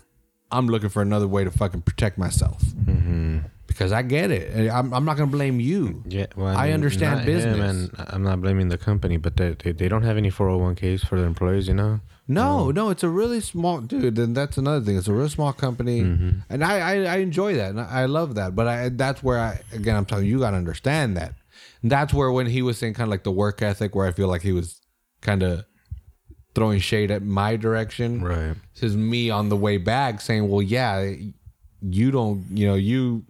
I'm looking for another way to fucking protect myself. Mm-hmm. Because I get it. I'm, I'm not gonna blame you. Yeah, well, I understand business. and I'm not blaming the company, but they, they they don't have any 401ks for their employees. You know. No, no, it's a really small dude, and that's another thing. It's a real small company, mm-hmm. and I, I I enjoy that, and I love that. But I that's where I again I'm telling you, you got to understand that. And that's where when he was saying kind of like the work ethic, where I feel like he was kind of throwing shade at my direction. Right. This is me on the way back saying, well, yeah, you don't, you know, you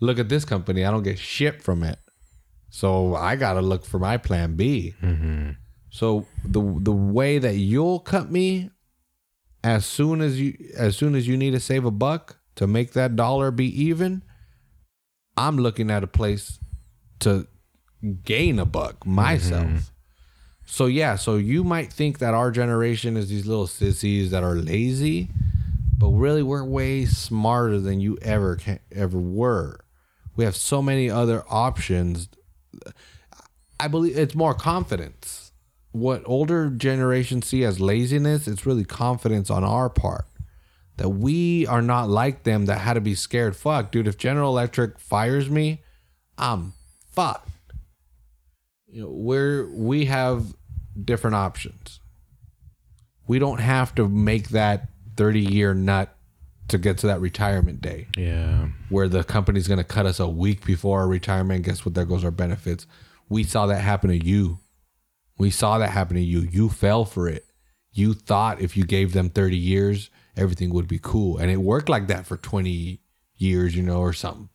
look at this company, I don't get shit from it, so I got to look for my plan B. Mm-hmm. So the the way that you'll cut me as soon as you as soon as you need to save a buck to make that dollar be even, I'm looking at a place to gain a buck myself. Mm-hmm. So yeah, so you might think that our generation is these little sissies that are lazy, but really we're way smarter than you ever can, ever were. We have so many other options. I believe it's more confidence. What older generations see as laziness, it's really confidence on our part. That we are not like them that had to be scared. Fuck, dude, if General Electric fires me, I'm fucked. You know, we're we have different options. We don't have to make that 30 year nut to get to that retirement day Yeah. where the company's going to cut us a week before our retirement. Guess what? There goes our benefits. We saw that happen to you. We saw that happen to you. You fell for it. You thought if you gave them 30 years, everything would be cool. And it worked like that for 20 years, you know, or something.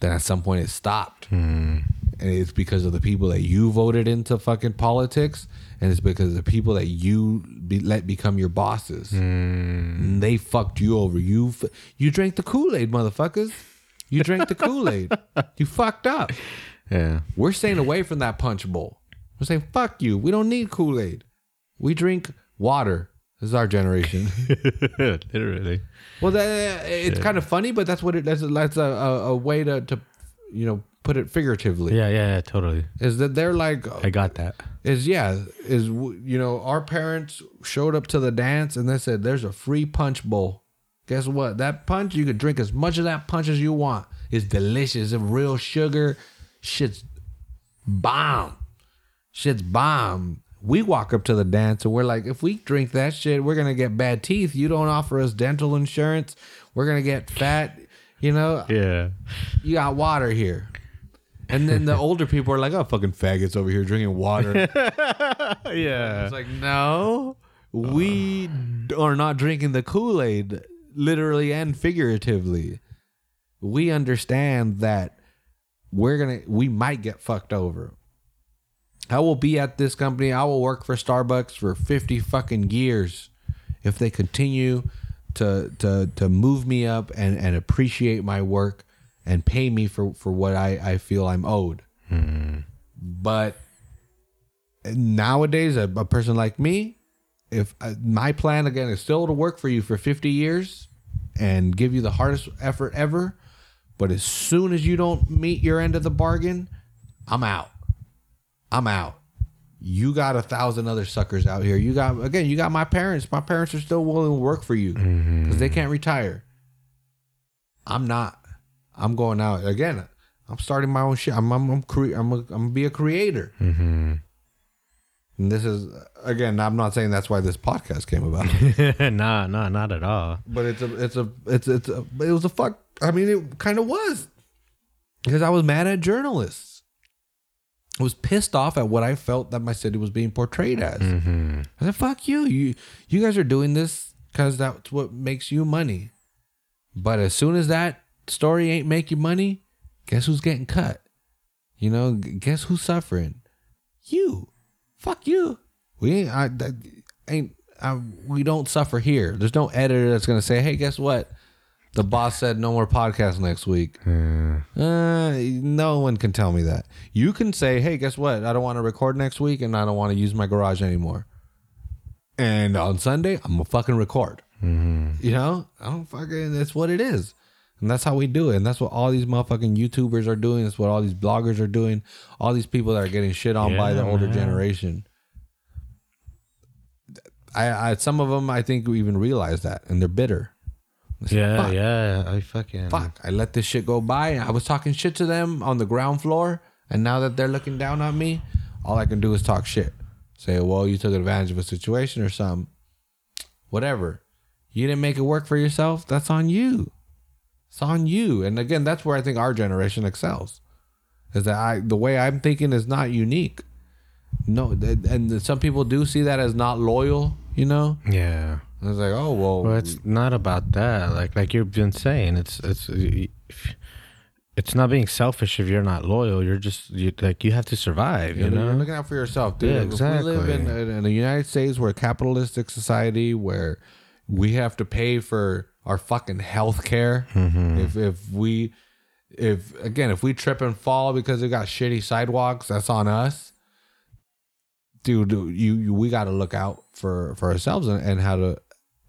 Then at some point it stopped. Hmm. And it's because of the people that you voted into fucking politics. And it's because of the people that you be, let become your bosses. And they fucked you over. You f- you drank the Kool Aid, motherfuckers. You drank the Kool Aid. you fucked up. Yeah. We're staying away from that punch bowl. We're saying, fuck you. We don't need Kool Aid. We drink water. This is our generation. Literally. well, that, it's kind of funny, but that's what it. That's, that's a, a, a way to, to, you know, put it figuratively. Yeah, yeah, yeah, totally. Is that they're like I got that. is yeah is you know our parents showed up to the dance and they said there's a free punch bowl. Guess what? That punch you could drink as much of that punch as you want. It's delicious. It's real sugar. Shit's bomb. Shit's bomb. We walk up to the dance and we're like if we drink that shit we're gonna get bad teeth. You don't offer us dental insurance. We're gonna get fat you know? Yeah. you got water here and then the older people are like oh fucking faggots over here drinking water Yeah. It's like, no, we are not drinking the Kool Aid, literally and figuratively. We understand that we're gonna, we might get fucked over. I will be at this company. I will work for Starbucks for fifty fucking years if they continue to to to move me up and and appreciate my work and pay me for for what I I feel I'm owed. But nowadays a, a person like me if uh, my plan again is still to work for you for 50 years and give you the hardest effort ever but as soon as you don't meet your end of the bargain i'm out. I'm out. You got a thousand other suckers out here. You got again you got my parents. My parents are still willing to work for you because they can't retire. I'm not i'm going out again i'm starting my own shit i'm i'm i'm, cre- I'm, a, I'm gonna be a creator mm-hmm. and this is again, I'm not saying that's why this podcast came about, nah, nah, not at all. but it's a, it's a, it's it's a, it was a fuck. I mean, it kind of was because I was mad at journalists. I was pissed off at what I felt that my city was being portrayed as. Mm-hmm. I said, "Fuck you! You you guys are doing this because that's what makes you money." But as soon as that story ain't making money, guess who's getting cut? You know, guess who's suffering? You. Fuck you. We ain't. I, that ain't. I, we don't suffer here. There's no editor that's gonna say, "Hey, guess what? The boss said no more podcasts next week." Uh, no one can tell me that. You can say, "Hey, guess what? I don't want to record next week, and I don't want to use my garage anymore." And on Sunday, I'm gonna fucking record. You know, I don't fucking. That's what it is. And that's how we do it. And that's what all these motherfucking YouTubers are doing. That's what all these bloggers are doing. All these people that are getting shit on by the older man. generation. I, I some of them I think even realize that and they're bitter. Yeah, "Fuck, yeah. I fucking Fuck, I let this shit go by. I was talking shit to them on the ground floor, and now that they're looking down on me, all I can do is talk shit. Say, well, you took advantage of a situation or something. Whatever. You didn't make it work for yourself. That's on you. It's on you. And again, that's where I think our generation excels. Is that I the way I'm thinking is not unique. No, and some people do see that as not loyal. You know, Yeah. And it's like, oh well, Well, it's not about that. Like like you've been saying, it's it's it's not being selfish if you're not loyal. You're just you, like you have to survive. You You know, know. you're looking out for yourself, dude. Yeah, If we live in, exactly. in the United States, we're a capitalistic society where we have to pay for our fucking health care. Mm-hmm. If if we if again if we trip and fall because we got shitty sidewalks, that's on us. Dude, you, you we got to look out for for ourselves and, and how to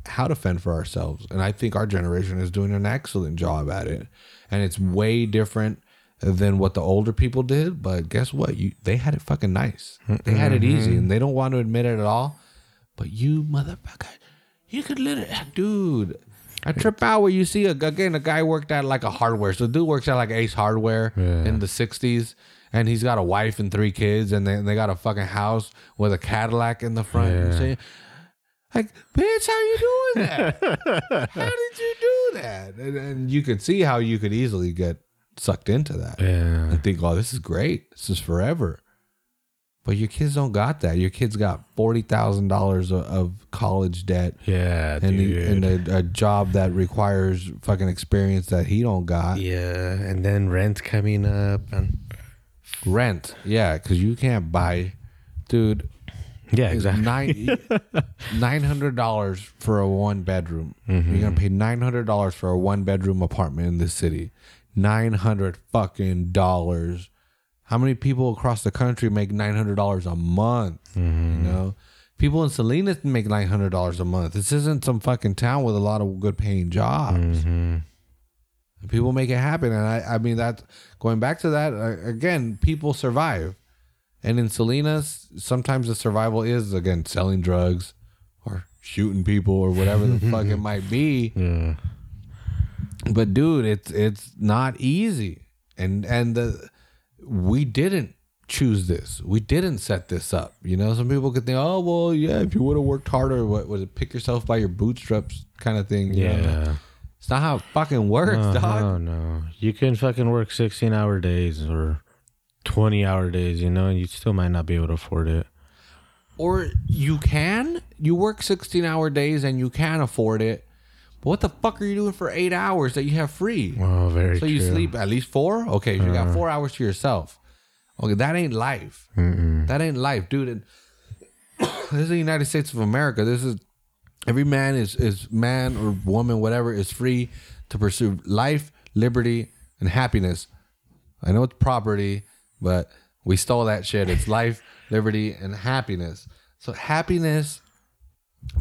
how to fend for ourselves. And I think our generation is doing an excellent job at it. And it's way different than what the older people did. But guess what? You they had it fucking nice. They had it easy, and they don't want to admit it at all. But you motherfucker, you could literally dude. I trip out where you see a, again a guy worked at like a hardware. So dude works at like Ace Hardware Yeah. in the '60s, and he's got a wife and three kids, and they they got a fucking house with a Cadillac in the front. Yeah. You see? Like, bitch, how you doing that? how did you do that? And, and you could see how you could easily get sucked into that Yeah. and think, oh, this is great. This is forever. But your kids don't got that. Your kids got forty thousand dollars of college debt Yeah, and, dude. the, and a, a job that requires fucking experience that he don't got. yeah, and then rent coming up and Rent, yeah, because you can't buy, dude. yeah, exactly. nine nine hundred dollars for a one bedroom. Mm-hmm. You're gonna pay nine hundred dollars for a one bedroom apartment in this city. Nine hundred fucking dollars. How many people across the country make nine hundred dollars a month? Mm-hmm. You know, people in Salinas make nine hundred dollars a month. This isn't some fucking town with a lot of good paying jobs. Mm-hmm. People make it happen, and I, I mean that. Going back to that uh, again, people survive, and in Salinas, sometimes the survival is again selling drugs, or shooting people, or whatever the fuck it might be. Yeah. But dude, it's it's not easy, and and the we didn't choose this. We didn't set this up. You know, some people could think, oh well, yeah, if you would have worked harder, what was it? Pick yourself by your bootstraps, kind of thing. you know? Yeah. it's not how it fucking works, No, dog. no, no. You can fucking work 16 hour days or 20 hour days, you know, and you still might not be able to afford it. Or you can, you work 16 hour days and you can afford it. But what the fuck are you doing for eight hours that you have free? Oh, very so you true. sleep at least four? Okay, you got four hours to yourself. Okay, that ain't life. That ain't life, dude. And this is the United States of America. This is every man is is man or woman, whatever, is free to pursue life, liberty, and happiness. I know it's property, but we stole that shit. It's life, liberty, and happiness. So happiness,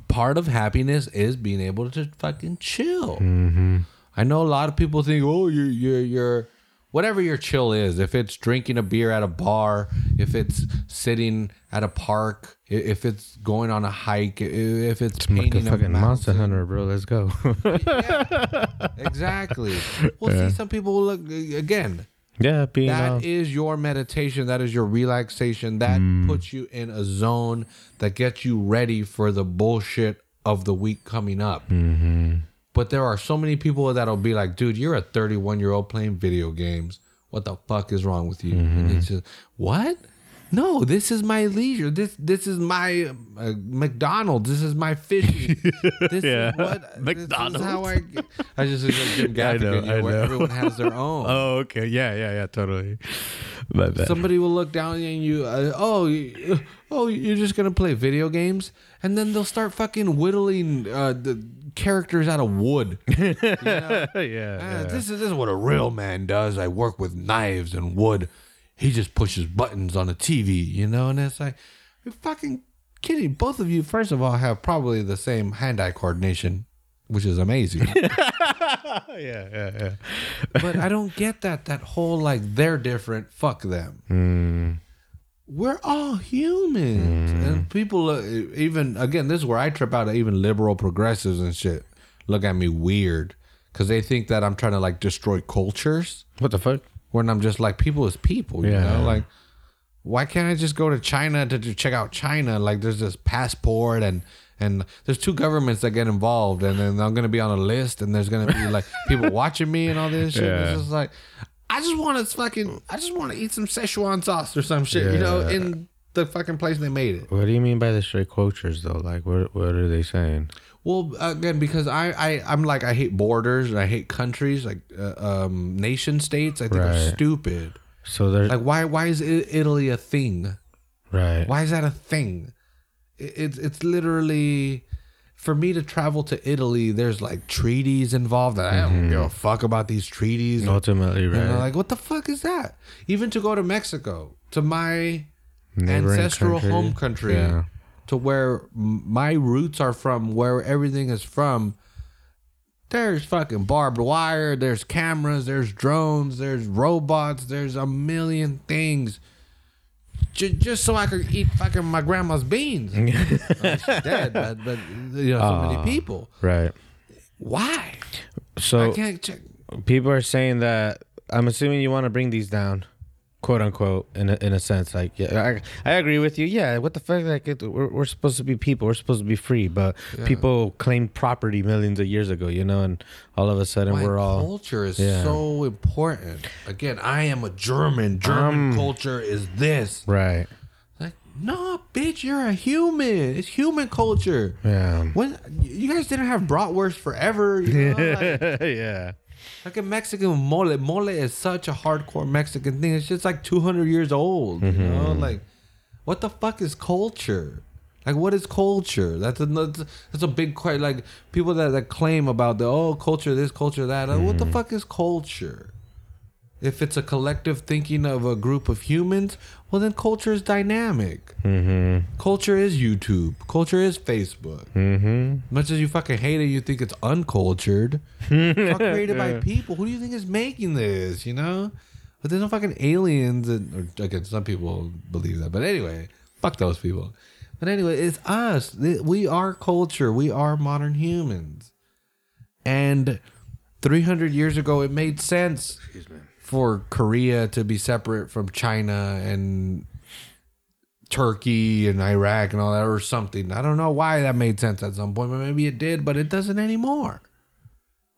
part of happiness is being able to fucking chill. Mm-hmm. I know a lot of people think, oh, you're you're you're whatever your chill is. If it's drinking a beer at a bar, if it's sitting at a park, if it's going on a hike, if it's Like a painting a fucking monster hunter, bro. Let's go. Exactly. Well, see, some people will look again. Yeah, being That out. is your meditation. That is your relaxation. That Mm. puts you in a zone that gets you ready for the bullshit of the week coming up. Mm-hmm. But there are so many people that'll be like, dude, you're a 31 year old playing video games. What the fuck is wrong with you? Mm-hmm. And it's just, what? No, this is my leisure. This this is my uh, McDonald's. This is my fishing. This Yeah. is what McDonald's. This is how I. I just like Jim I know, you know, I where know. everyone has their own. Oh, okay. Yeah, yeah, yeah. Totally. My bad. Somebody will look down on you and you, uh, oh, oh, you're just gonna play video games, and then they'll start fucking whittling uh, the characters out of wood. You know? yeah, Uh, yeah. This is this is what a real man does. I work with knives and wood. He just pushes buttons on a TV, you know, and it's like, you're fucking kidding. Both of you, first of all, have probably the same hand-eye coordination. which is amazing. yeah, yeah, yeah. but I don't get that. That whole like they're different. Fuck them. We're all humans, and people uh, even again. This is where I trip out. At even liberal progressives and shit look at me weird because they think that I'm trying to like destroy cultures. What the fuck? When I'm just like people is people. You Yeah. know, like why can't I just go to China to, to check out China? Like there's this passport and. And there's two governments that get involved, and then I'm gonna be on a list, and there's gonna be like people watching me and all this shit. Yeah. It's just like, I just want to fucking, I just want to eat some Szechuan sauce or some shit, you know, in the fucking place they made it. What do you mean by the straight cultures though? Like, what what are they saying? Well, again, because I, I, I'm like, I hate borders and I hate countries, like uh, um, nation states. I think are stupid. So there's Like, why, why is Italy a thing? right. Why is that a thing? It's it's literally for me to travel to Italy. There's like treaties involved. And I don't give a fuck about these treaties. Ultimately, And right. I'm like, what the fuck is that? Even to go to Mexico, to my Neighboring ancestral country. home country, Yeah. To where my roots are from, where everything is from. There's fucking barbed wire, there's cameras, there's drones, there's robots, there's a million things. J- just so I could eat fucking my grandma's beans. Uh, she's dead, but, but you know, so Ah. many people. right. Why? I So can't check. people are saying that. I'm assuming you want to bring these down, quote unquote, in a, in a sense. Like, yeah, I, I agree with you. Yeah, what the fuck? Like, it, we're, we're supposed to be people. We're supposed to be free, but people claimed property millions of years ago, you know, and all of a sudden My we're all culture is Yeah. so important. Again, I am a German. German Um, culture is this. right. Like, no, bitch, you're a human. It's human culture. Yeah. When you guys didn't have bratwurst forever, you know? like, yeah. Like a Mexican mole. Mole is such a hardcore Mexican thing. It's just like 200 years old. You know, mm-hmm. like what the fuck is culture? Like what is culture? That's a that's, a big question. Like people that, that claim about the oh culture this culture that. Like, What the mm-hmm. fuck is culture? If it's a collective thinking of a group of humans, well then culture is dynamic. Culture is YouTube. Culture is Facebook. Mm-hmm. Much as you fucking hate it, you think it's uncultured. Fuck created by people. Who do you think is making this? You know, but there's no fucking aliens. And, or again, some people believe that, but anyway, fuck those people. But anyway, it's us. We are culture. We are modern humans. And 300 years ago, it made sense for Korea to be separate from China and Turkey and Iraq and all that, or something. I don't know why that made sense at some point, but maybe it did, but it doesn't anymore.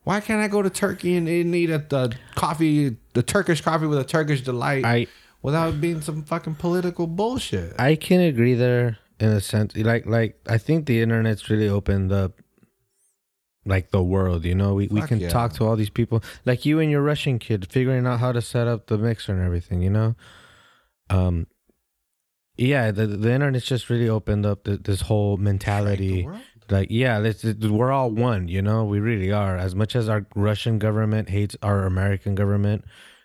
Why can't I go to Turkey and, and eat a the coffee, the Turkish coffee with a Turkish delight, I without being some fucking political bullshit? I can agree there in a sense. Like like I think the internet's really opened up like the world, you know. We we can yeah. talk to all these people. Like you and your Russian kid figuring out how to set up the mixer and everything, you know? Um yeah, the the internet's just really opened up th- this whole mentality. Like yeah, let's, we're all one, you know. We really are. As much as our Russian government hates our American government,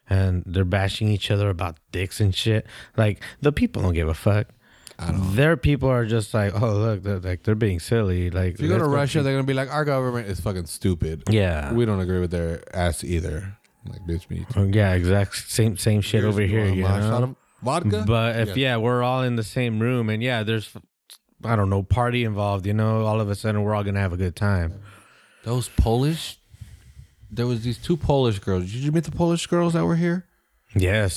and they're bashing each other about dicks and shit. Like the people don't give a fuck. Their people are just like, oh look, they're, like they're being silly. Like If you go to Russia, they're gonna be like, our government is fucking stupid. yeah, We don't agree with their ass either. Like, bitch, me too. yeah, exact same same shit over here. You know? Vodka? But if yeah. we're all in the same room and yeah, there's I don't know party involved. You know, all of a sudden we're all gonna have a good time. Those Polish, there was these two Polish girls. Did you meet the Polish girls that were here? Yes,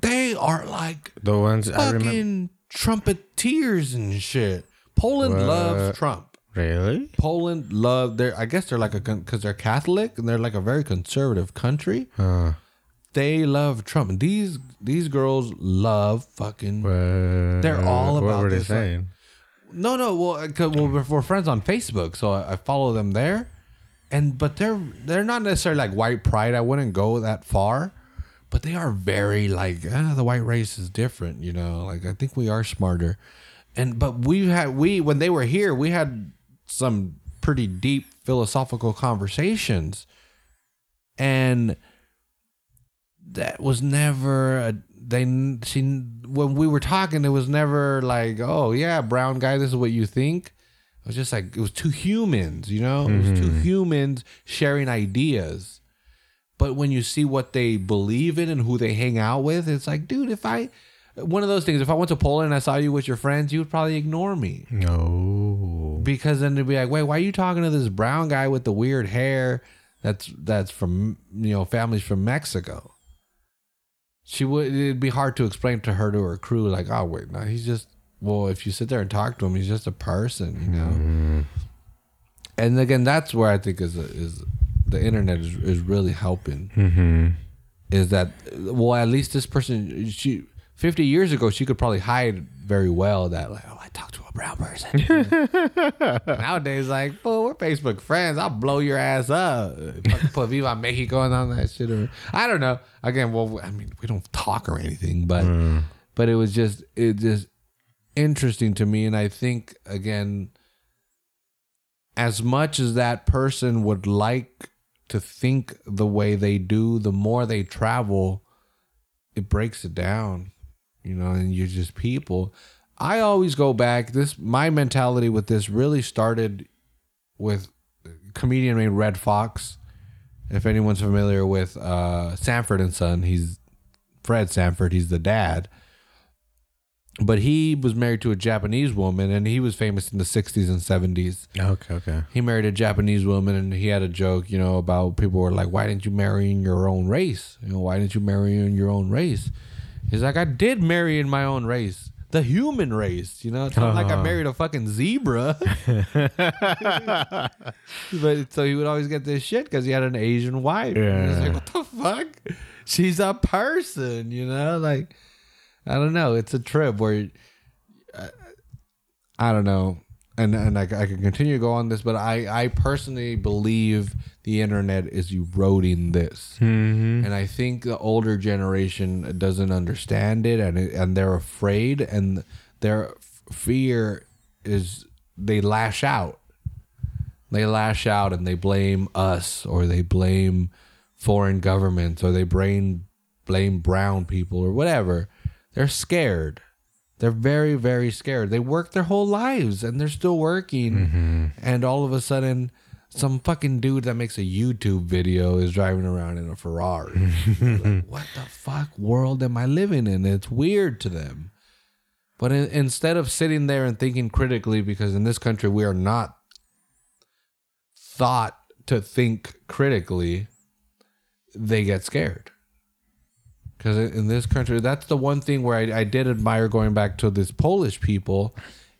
They are like the ones I remember. fucking trumpeteers and shit. Poland What? loves Trump. Really? Poland love their. I guess they're like a because they're Catholic and they're like a very conservative country. Uh, They love Trump. And these these girls love fucking. They're all What about were they this, like- saying? No, no. Well, uh, 'cause- well, we're, we're friends on Facebook, so I, I follow them there. And but they're they're not necessarily like white pride. I wouldn't go that far, but they are very like ah, the white race is different. You know, like I think we are smarter. And but we had we when they were here, we had some pretty deep philosophical conversations, and that was never a, they she when we were talking it was never like oh yeah brown guy this is what you think it was just like it was two humans, you know, it was two humans sharing ideas. But when you see what they believe in and who they hang out with, it's like, dude, if I one of those things, if I went to Poland and I saw you with your friends, you would probably ignore me No. because then they'd be like, "Wait, why are you talking to this brown guy with the weird hair? That's that's from you know families from Mexico." She would. It'd be hard to explain to her to her crew, like, "Oh wait, no, he's just well. If you sit there and talk to him, he's just a person, you know." Mm-hmm. And again, that's where I think is is the internet is, is really helping. Mm-hmm. Is that well? At least this person, she fifty years ago, she could probably hide very well that like, oh, I talked to a brown person. Nowadays, like, fool, we're Facebook friends. I'll blow your ass up. Fucking Put Viva Mexico and all that shit. Or, I don't know. Again, well, I mean, we don't talk or anything, but but it was just it just interesting to me, and I think again, as much as that person would like to think the way they do, the more they travel, it breaks it down, you know, and you're just people. I always go back. This my mentality with this really started with comedian named Redd Foxx. If anyone's familiar with uh, Sanford and Son, he's Fred Sanford. He's the dad, but he was married to a Japanese woman, and he was famous in the '60s and '70s Okay. Okay. he married a Japanese woman and he had a joke, you know, about people were like, why didn't you marry in your own race? You know, why didn't you marry in your own race? He's like, I did marry in my own race, the human race. You know, it's not like I Uh-huh. married a fucking zebra. but so he would always get this shit because he had an Asian wife. Yeah. like, what the fuck? She's a person, you know? Like, I don't know. It's a trip where I don't know, and and I, I can continue to go on this, but I I personally believe the internet is eroding this, Mm-hmm. and I think the older generation doesn't understand it, and it, and they're afraid, and their f- fear is they lash out, they lash out, and they blame us or they blame foreign governments or they blame blame brown people or whatever. They're scared. They're very, very scared. They work their whole lives and they're still working. Mm-hmm. And all of a sudden, some fucking dude that makes a YouTube video is driving around in a Ferrari. like, what the fuck world am I living in? It's weird to them. But in, instead of sitting there and thinking critically, because in this country we are not thought to think critically, they get scared. Because in this country, that's the one thing where I, I did admire going back to this Polish people.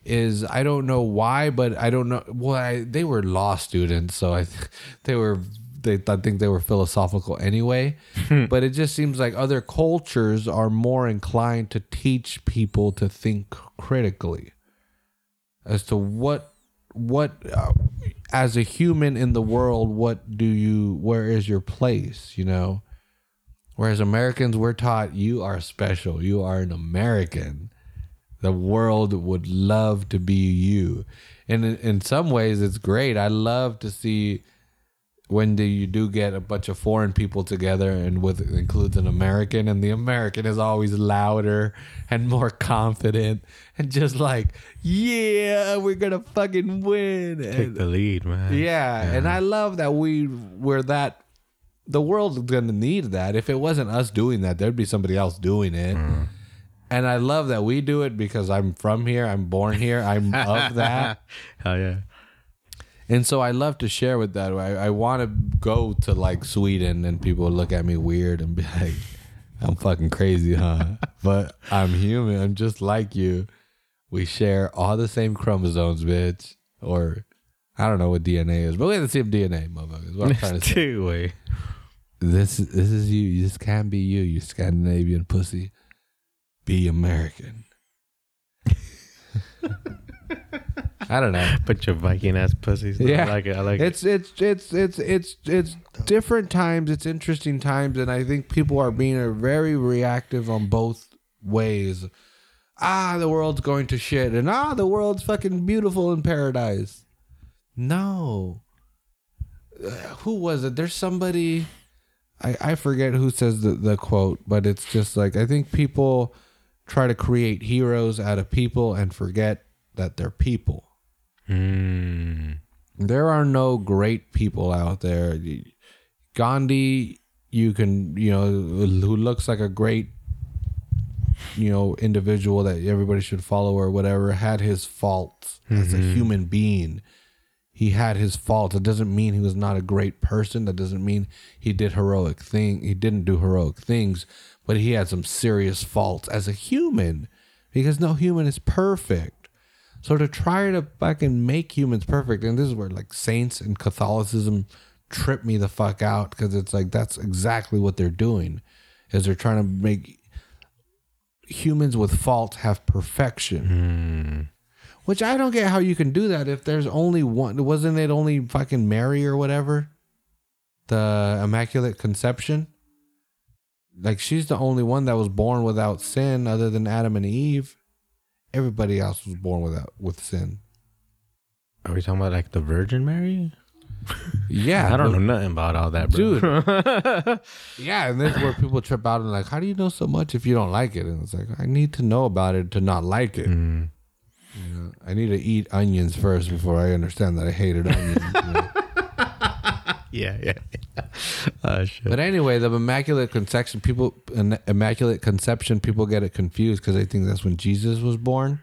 Is I don't know why, but I don't know. Well, I, they were law students, so I they were they I think they were philosophical anyway. but it just seems like other cultures are more inclined to teach people to think critically as to what what uh, as a human in the world what do you where is your place you know whereas americans we're taught you are special. You are an american. The world would love to be you. And in, in some ways it's great. I love to see when do you do get a bunch of foreign people together and with includes an American and the American is always louder and more confident and just like yeah we're gonna fucking win. Take and, the lead, man. yeah, and I love that we were that the world's gonna need that if it wasn't us doing that there'd be somebody else doing it mm-hmm. and I love that we do it because I'm from here I'm born here I'm of that Hell yeah. and so I love to share with that. I, I want to go to like Sweden and people look at me weird and be like, I'm fucking crazy, huh? but I'm human. I'm just like you. We share all the same chromosomes, bitch. Or I don't know what DNA is, but we have the same DNA, motherfuckers. What I'm trying to say. Two way. This, this is you. This can't be you, you Scandinavian pussy. Be American. I don't know. Put your Viking ass pussies. Yeah. I like it. I like it's it's it's it's it's it's different times it's interesting times and i think people are being very reactive on both ways ah the world's going to shit and ah the world's fucking beautiful in paradise no Uh, who was it there's somebody i i forget who says the, the quote but it's just like i think people try to create heroes out of people and forget that they're people Mm. There are no great people out there. Gandhi, you can, you know, who looks like a great, you know, individual that everybody should follow or whatever, had his faults as a human being. He had his faults. It doesn't mean he was not a great person. That doesn't mean he did heroic thing. He didn't do heroic things, but he had some serious faults as a human because no human is perfect. So to try to fucking make humans perfect, and this is where like saints and Catholicism trip me the fuck out because it's like that's exactly what they're doing, is they're trying to make humans with faults have perfection. Hmm. Which I don't get how you can do that if there's only one. Wasn't it only fucking Mary or whatever? The Immaculate Conception? Like she's the only one that was born without sin other than Adam and Eve. Everybody else was born without with sin. Are we talking about like the Virgin Mary? Yeah. I don't but- know nothing about all that, bro. Dude. Yeah, and this is where people trip out and like, how do you know so much if you don't like it? And it's like, I need to know about it to not like it. Mm. You I need to eat onions first before I understand that I hated onions. you know. Yeah, yeah. yeah. Uh, shit. But anyway, the immaculate conception people, immaculate conception people get it confused because they think that's when Jesus was born.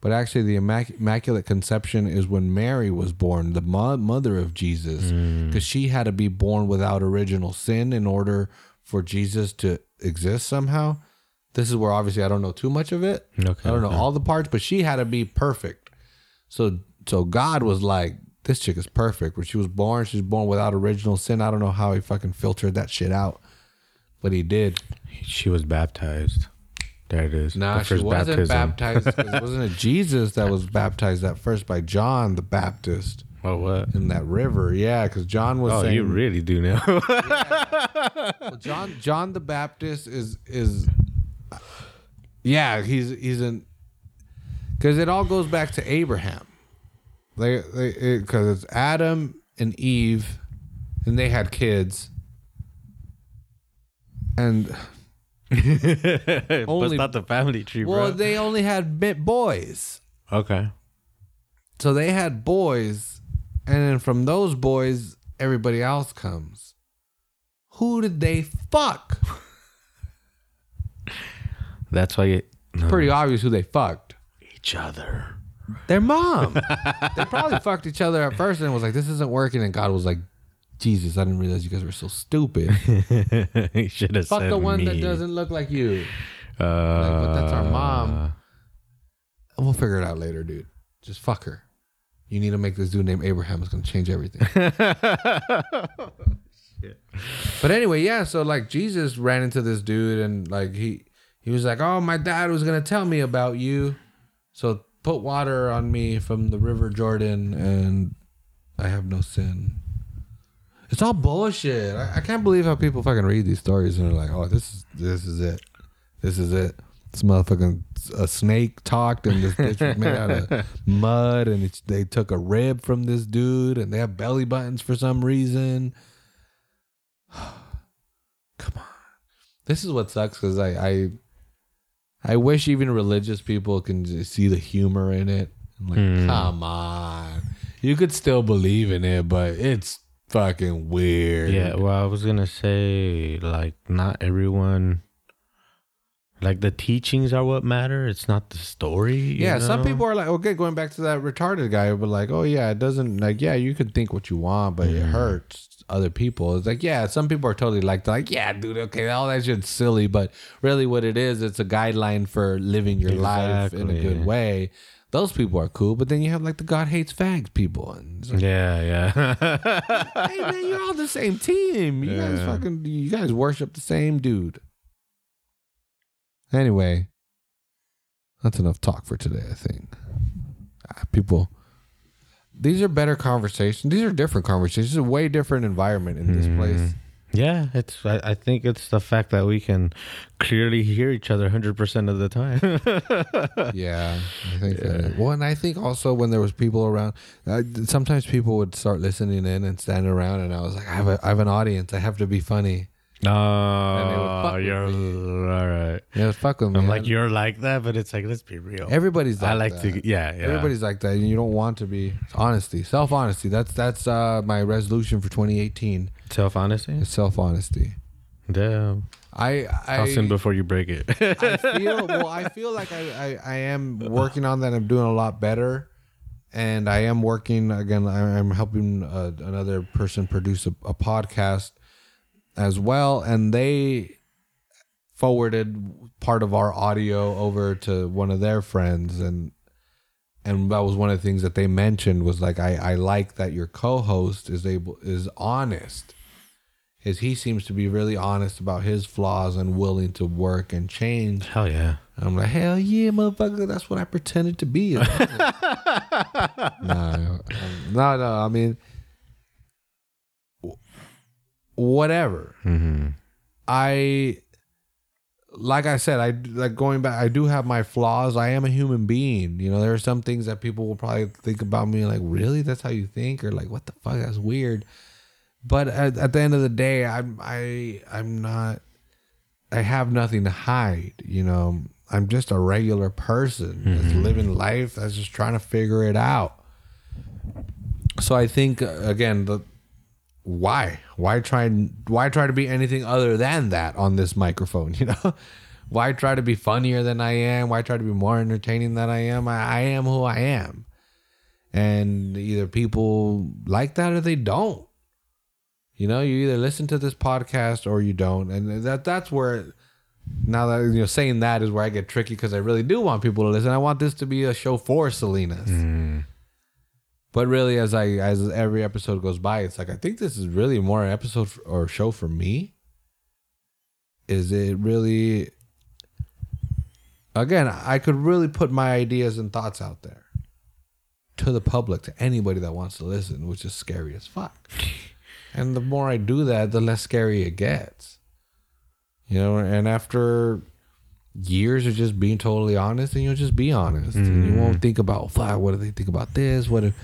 But actually, the immac- immaculate conception is when Mary was born, the mo- mother of Jesus, because she had to be born without original sin in order for Jesus to exist somehow. This is where obviously I don't know too much of it. Okay, I don't know okay. all the parts, but she had to be perfect. So so God was like, this chick is perfect. When she was born, she's born without original sin. I don't know how he fucking filtered that shit out, but he did. she was baptized. There it is. Nah, she wasn't baptism. baptized. wasn't it Jesus that was baptized at first by John the Baptist Oh, what? in that river? Yeah, because John was Oh, saying, you really do know. Well, John John the Baptist is is yeah he's he's in because it all goes back to Abraham. They they because it's Adam and Eve, and they had kids, and Only not the family tree, well bro. they only had bit boys, okay. so they had boys, and then from those boys everybody else comes. Who did they fuck? That's why you, no, Pretty obvious who they fucked. each other. Their mom. they probably fucked each other at first and was like, this isn't working. And God was like, Jesus, I didn't realize you guys were so stupid. should have Fuck said the one that doesn't look like you. Uh, but that's our mom. We'll figure it out later, dude. Just fuck her. You need to make this dude named Abraham. It's going to change everything. but anyway, yeah. So like Jesus ran into this dude and like he he was like, "Oh, my dad was gonna tell me about you, so put water on me from the River Jordan, and I have no sin." It's all bullshit. I, I can't believe how people fucking read these stories and they're like, "Oh, this is this is it, this is it." This motherfucking a snake talked and this bitch was made out of mud and it's, they took a rib from this dude and they have belly buttons for some reason. Come on. This is what sucks because I, I I wish even religious people can see the humor in it. I'm like, Hmm. come on. You could still believe in it, but it's fucking weird. Yeah, well, I was gonna say like not everyone. Like the teachings are what matter. It's not the story. you Yeah, some people are like, okay, going back to that retarded guy, but like, oh yeah, it doesn't like, yeah, you can think what you want, but it hurts other people. It's like, yeah, some people are totally like, like, yeah, dude, okay, all that shit's silly, but really, what it is, it's a guideline for living your life in a good way. Those people are cool, but then you have like the God hates fags people, and like, Yeah, yeah. hey man, you're all the same team. You guys fucking, you guys worship the same dude. Anyway, that's enough talk for today. I think Ah, people. These are better conversations. These are different conversations. It's a way different environment in this place. yeah, it's. I, I think it's the fact that we can clearly hear each other hundred percent of the time. Yeah, I think. That, well, and I think also when there was people around, uh, sometimes people would start listening in and standing around, and I was like, I have a, I have an audience. I have to be funny. Oh, fuck you're all right. Yeah, fuck with me. I'm like you're like that, but it's like let's be real. everybody's. Like I like that. to, yeah, yeah. Everybody's like that, and you don't want to be. It's honesty, self honesty. That's that's uh, my resolution for 2018. self honesty. Self honesty. Damn. I How soon before you break it? I feel well. I feel like I, I I am working on that. I'm doing a lot better, and I am working again. I- I'm helping uh, another person produce a, a podcast as well, and they forwarded part of our audio over to one of their friends and and that was one of the things that they mentioned was like I, I like that your co-host is able is honest is he seems to be really honest about his flaws and willing to work and change Hell yeah. I'm like, hell yeah, motherfucker. That's what I pretended to be. no, no, no. I mean, whatever. Mm-hmm. I, like I said, I like going back. I do have my flaws. I am a human being. You know, there are some things that people will probably think about me like, really? That's how you think, or like, what the fuck? That's weird. But at, at the end of the day, I'm I I'm not. I have nothing to hide. You know, I'm just a regular person that's living life. That's just trying to figure it out. So I think uh, again, the why why try and why try to be anything other than that on this microphone? You know, why try to be funnier than I am? Why try to be more entertaining than I am? I, I am who I am, and either people like that or they don't. You know, you either listen to this podcast or you don't, and that that's where. Now that you know, saying that is where I get tricky because I really do want people to listen. I want this to be a show for Salinas. Mm. But really, as I as every episode goes by, it's like I think this is really more an episode or show for me. Is it really? Again, I could really put my ideas and thoughts out there to the public, to anybody that wants to listen, which is scary as fuck. and the more I do that, the less scary it gets. You know, and after years of just being totally honest, and you'll just be honest, and you won't mm. think about fuck. What do they think about this? What if,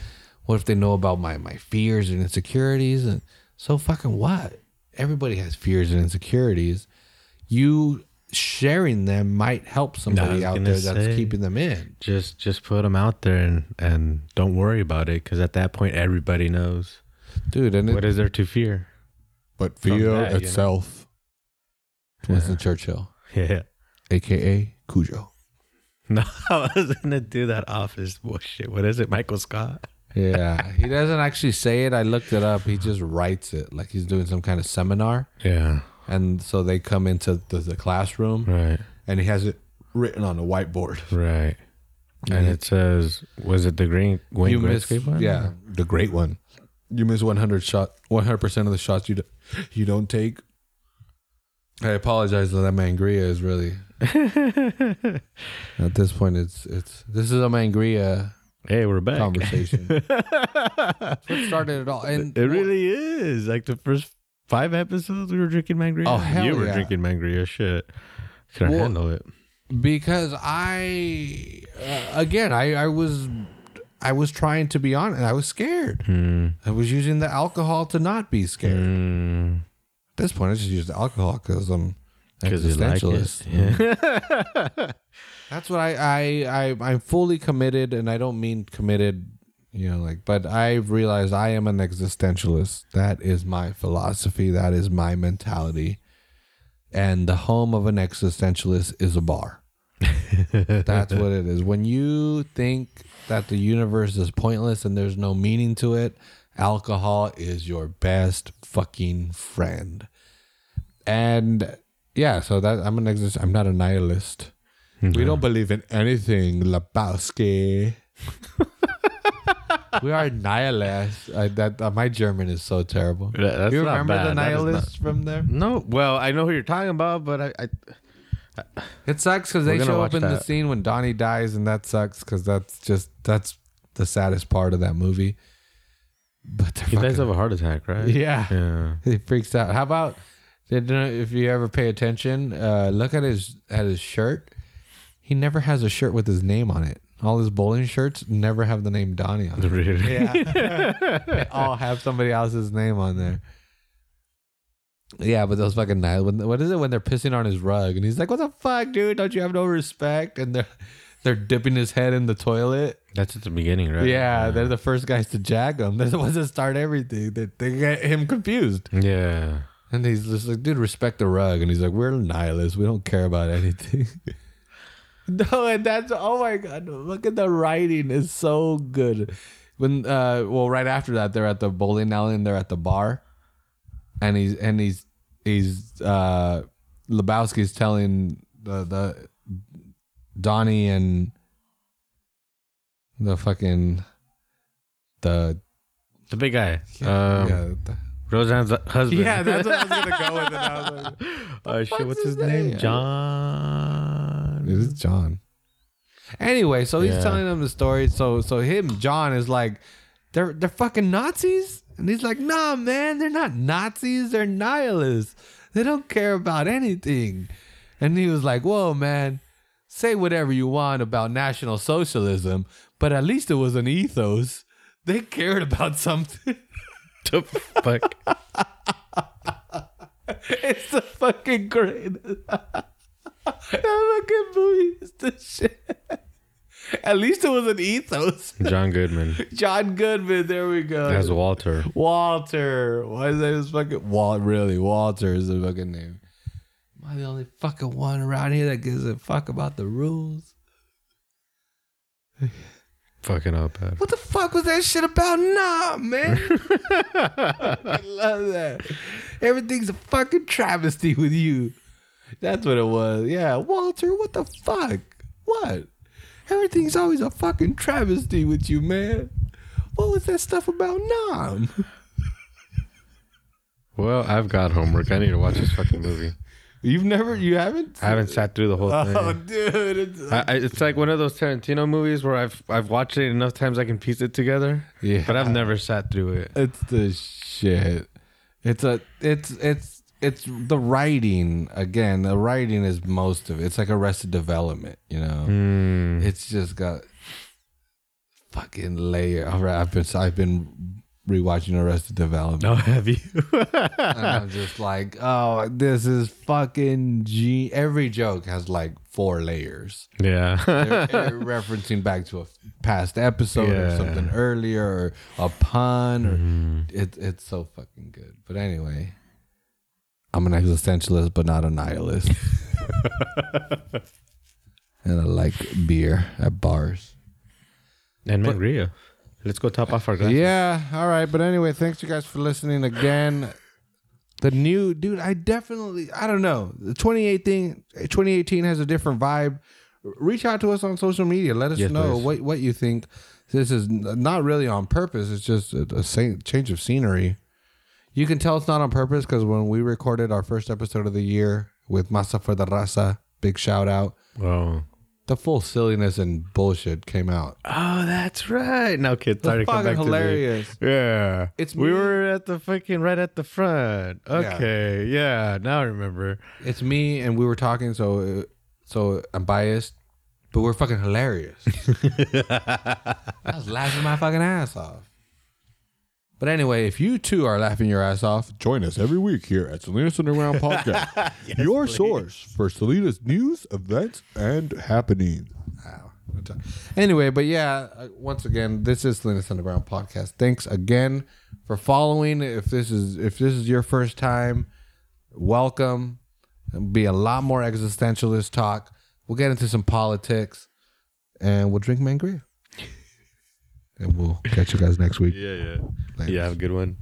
what if they know about my my fears and insecurities? And so fucking what? Everybody has fears and insecurities. You sharing them might help somebody was out gonna there that's keeping them in. Just just put them out there and and don't worry about it because at that point everybody knows Dude, and it, what is there to fear. but fear that, you know? itself. Winston Churchill, Yeah. Aka Cujo. No, I was gonna do that office bullshit. What is it, Michael Scott? Yeah, he doesn't actually say it. I looked it up. He just writes it like he's doing some kind of seminar. Yeah. And so they come into the, the classroom Right. and he has it written on a whiteboard. Right. And it says, was it the green Wayne you miss, Gretzky one? yeah, the great one. You miss 100 shot, 100% of the shots you, do, you don't take. I apologize that that mangria is really, at this point, it's, it's, this is a mangria Hey, we're back. conversation. what started it all. And It really is. Like the first five episodes, we were drinking Mangria. Oh, hell You were yeah. drinking Mangria. Shit. Couldn't Well, handle it. because I uh, again I I was I was trying to be honest. I was scared. Hmm. I was using the alcohol to not be scared. Mm. At this point, I just use the alcohol because I'm Because you like existentialist. it. Yeah. That's what I, I I I'm fully committed, and I don't mean committed, you know, like. But I've realized I am an existentialist. That is my philosophy. That is my mentality. And the home of an existentialist is a bar. That's what it is. When you think that the universe is pointless and there's no meaning to it, alcohol is your best fucking friend. And yeah, so that I'm an exist. I'm not a nihilist. We don't believe in anything, Lebowski. we are nihilists. I, that uh, my German is so terrible. That- you remember the That is not- nihilists from there? No, well, I know who you're talking about, but I, I It sucks because they show up in the scene when Donnie dies, and that sucks because that's just that's the saddest part of that movie. But he dies fucking- of a heart attack, right? yeah, Yeah. he freaks out. How about did you know, if you ever pay attention, uh, look at his at his shirt. He never has a shirt with his name on it. All his bowling shirts never have the name Donnie on it. Really? Yeah, they all have somebody else's name on there. Yeah, but those fucking night. When, what is it when they're pissing on his rug and he's like, "What the fuck, dude? Don't you have no respect?" And they're they're dipping his head in the toilet. That's at the beginning, right? Yeah, they're the first guys to jag him. They're the ones that start everything. They, they get him confused. Yeah. And he's just like, dude, respect the rug. And he's like, we're nihilists. We don't care about anything. no, and that's, oh my God, look at the writing. It's so good. When, uh, well, right after that, they're at the bowling alley and they're at the bar. And he's, and he's, he's, uh, Lebowski's telling the, the, Donnie and the fucking, the, The big guy. yeah, um, yeah, the- Roseanne's husband. yeah, that's what I was gonna go with. And I was like, Oh shit, fuck's what's his his name? name? John. It is John. Anyway, so he's Yeah. telling them the story. So so him, John, is like, they're they're fucking Nazis? And he's like, nah, man, they're not Nazis, they're nihilists. They don't care about anything. And he was like, Whoa, man, say whatever you want about National Socialism, but at least it was an ethos. They cared about something. the fuck? it's the fucking greatest. that fucking movie is the shit. At least it was an ethos. John Goodman John Goodman, there we go. as Walter. Walter. Why is that his fucking Walt? Really, Walter is the fucking name. Am I the only fucking one around here that gives a fuck about the rules? Fucking up. Pat. What the fuck was that shit about? Nah, man. I love that. Everything's a fucking travesty with you. That's what it was. Yeah, Walter, what the fuck? What? Everything's always a fucking travesty with you, man. What was that stuff about Nam? Well, I've got homework. I need to watch this fucking movie. You've never, you haven't? I haven't sat through the whole thing. Oh, dude. It's, I, I, it's like one of those Tarantino movies where I've I've watched it enough times I can piece it together. Yeah. But I've never sat through it. It's the shit. It's a it's it's it's the writing again. The writing is most of it. It's like Arrested Development, you know. Mm. It's just got fucking layer. All right, I've been I've been rewatching Arrested Development, Oh, have you? and I'm just like, oh, this is fucking G. Every joke has like four layers. yeah. They're, they're referencing back to a past episode or something earlier or a pun or mm-hmm. it, it's so fucking good. But anyway, I'm an existentialist but not a nihilist. and I like beer at bars. and Mangria. Let's go top off our glass. Yeah, all right. But anyway, thanks you guys for listening again. The new dude, I definitely, I don't know. The 2018, 2018 has a different vibe. Reach out to us on social media. Let us Yes, know please. what what you think. This is not really on purpose. It's just a, a change of scenery. You can tell it's not on purpose because when we recorded our first episode of the year with Masa for the Raza, big shout out, Oh. The full silliness and bullshit came out. Oh, that's right. Now kids It's started to come fucking back hilarious. to me. Yeah. It's we me- were at the fucking right at the front. Okay. Yeah. Now I remember. It's me and we were talking, so uh, so I'm biased, but we're fucking hilarious. I was laughing my fucking ass off. But anyway, if you too are laughing your ass off, join us every week here at Salinas Underground Podcast, your source for Salinas news, events, and happenings. Wow. Anyway, but yeah, uh, once again, this is Salinas Underground Podcast. Thanks again for following. If this is if this is your first time, welcome. There'll be a lot more existentialist talk. We'll get into some politics, and we'll drink mangria. And we'll catch you guys next week. Yeah. Yeah. Later. Yeah. Have a good one.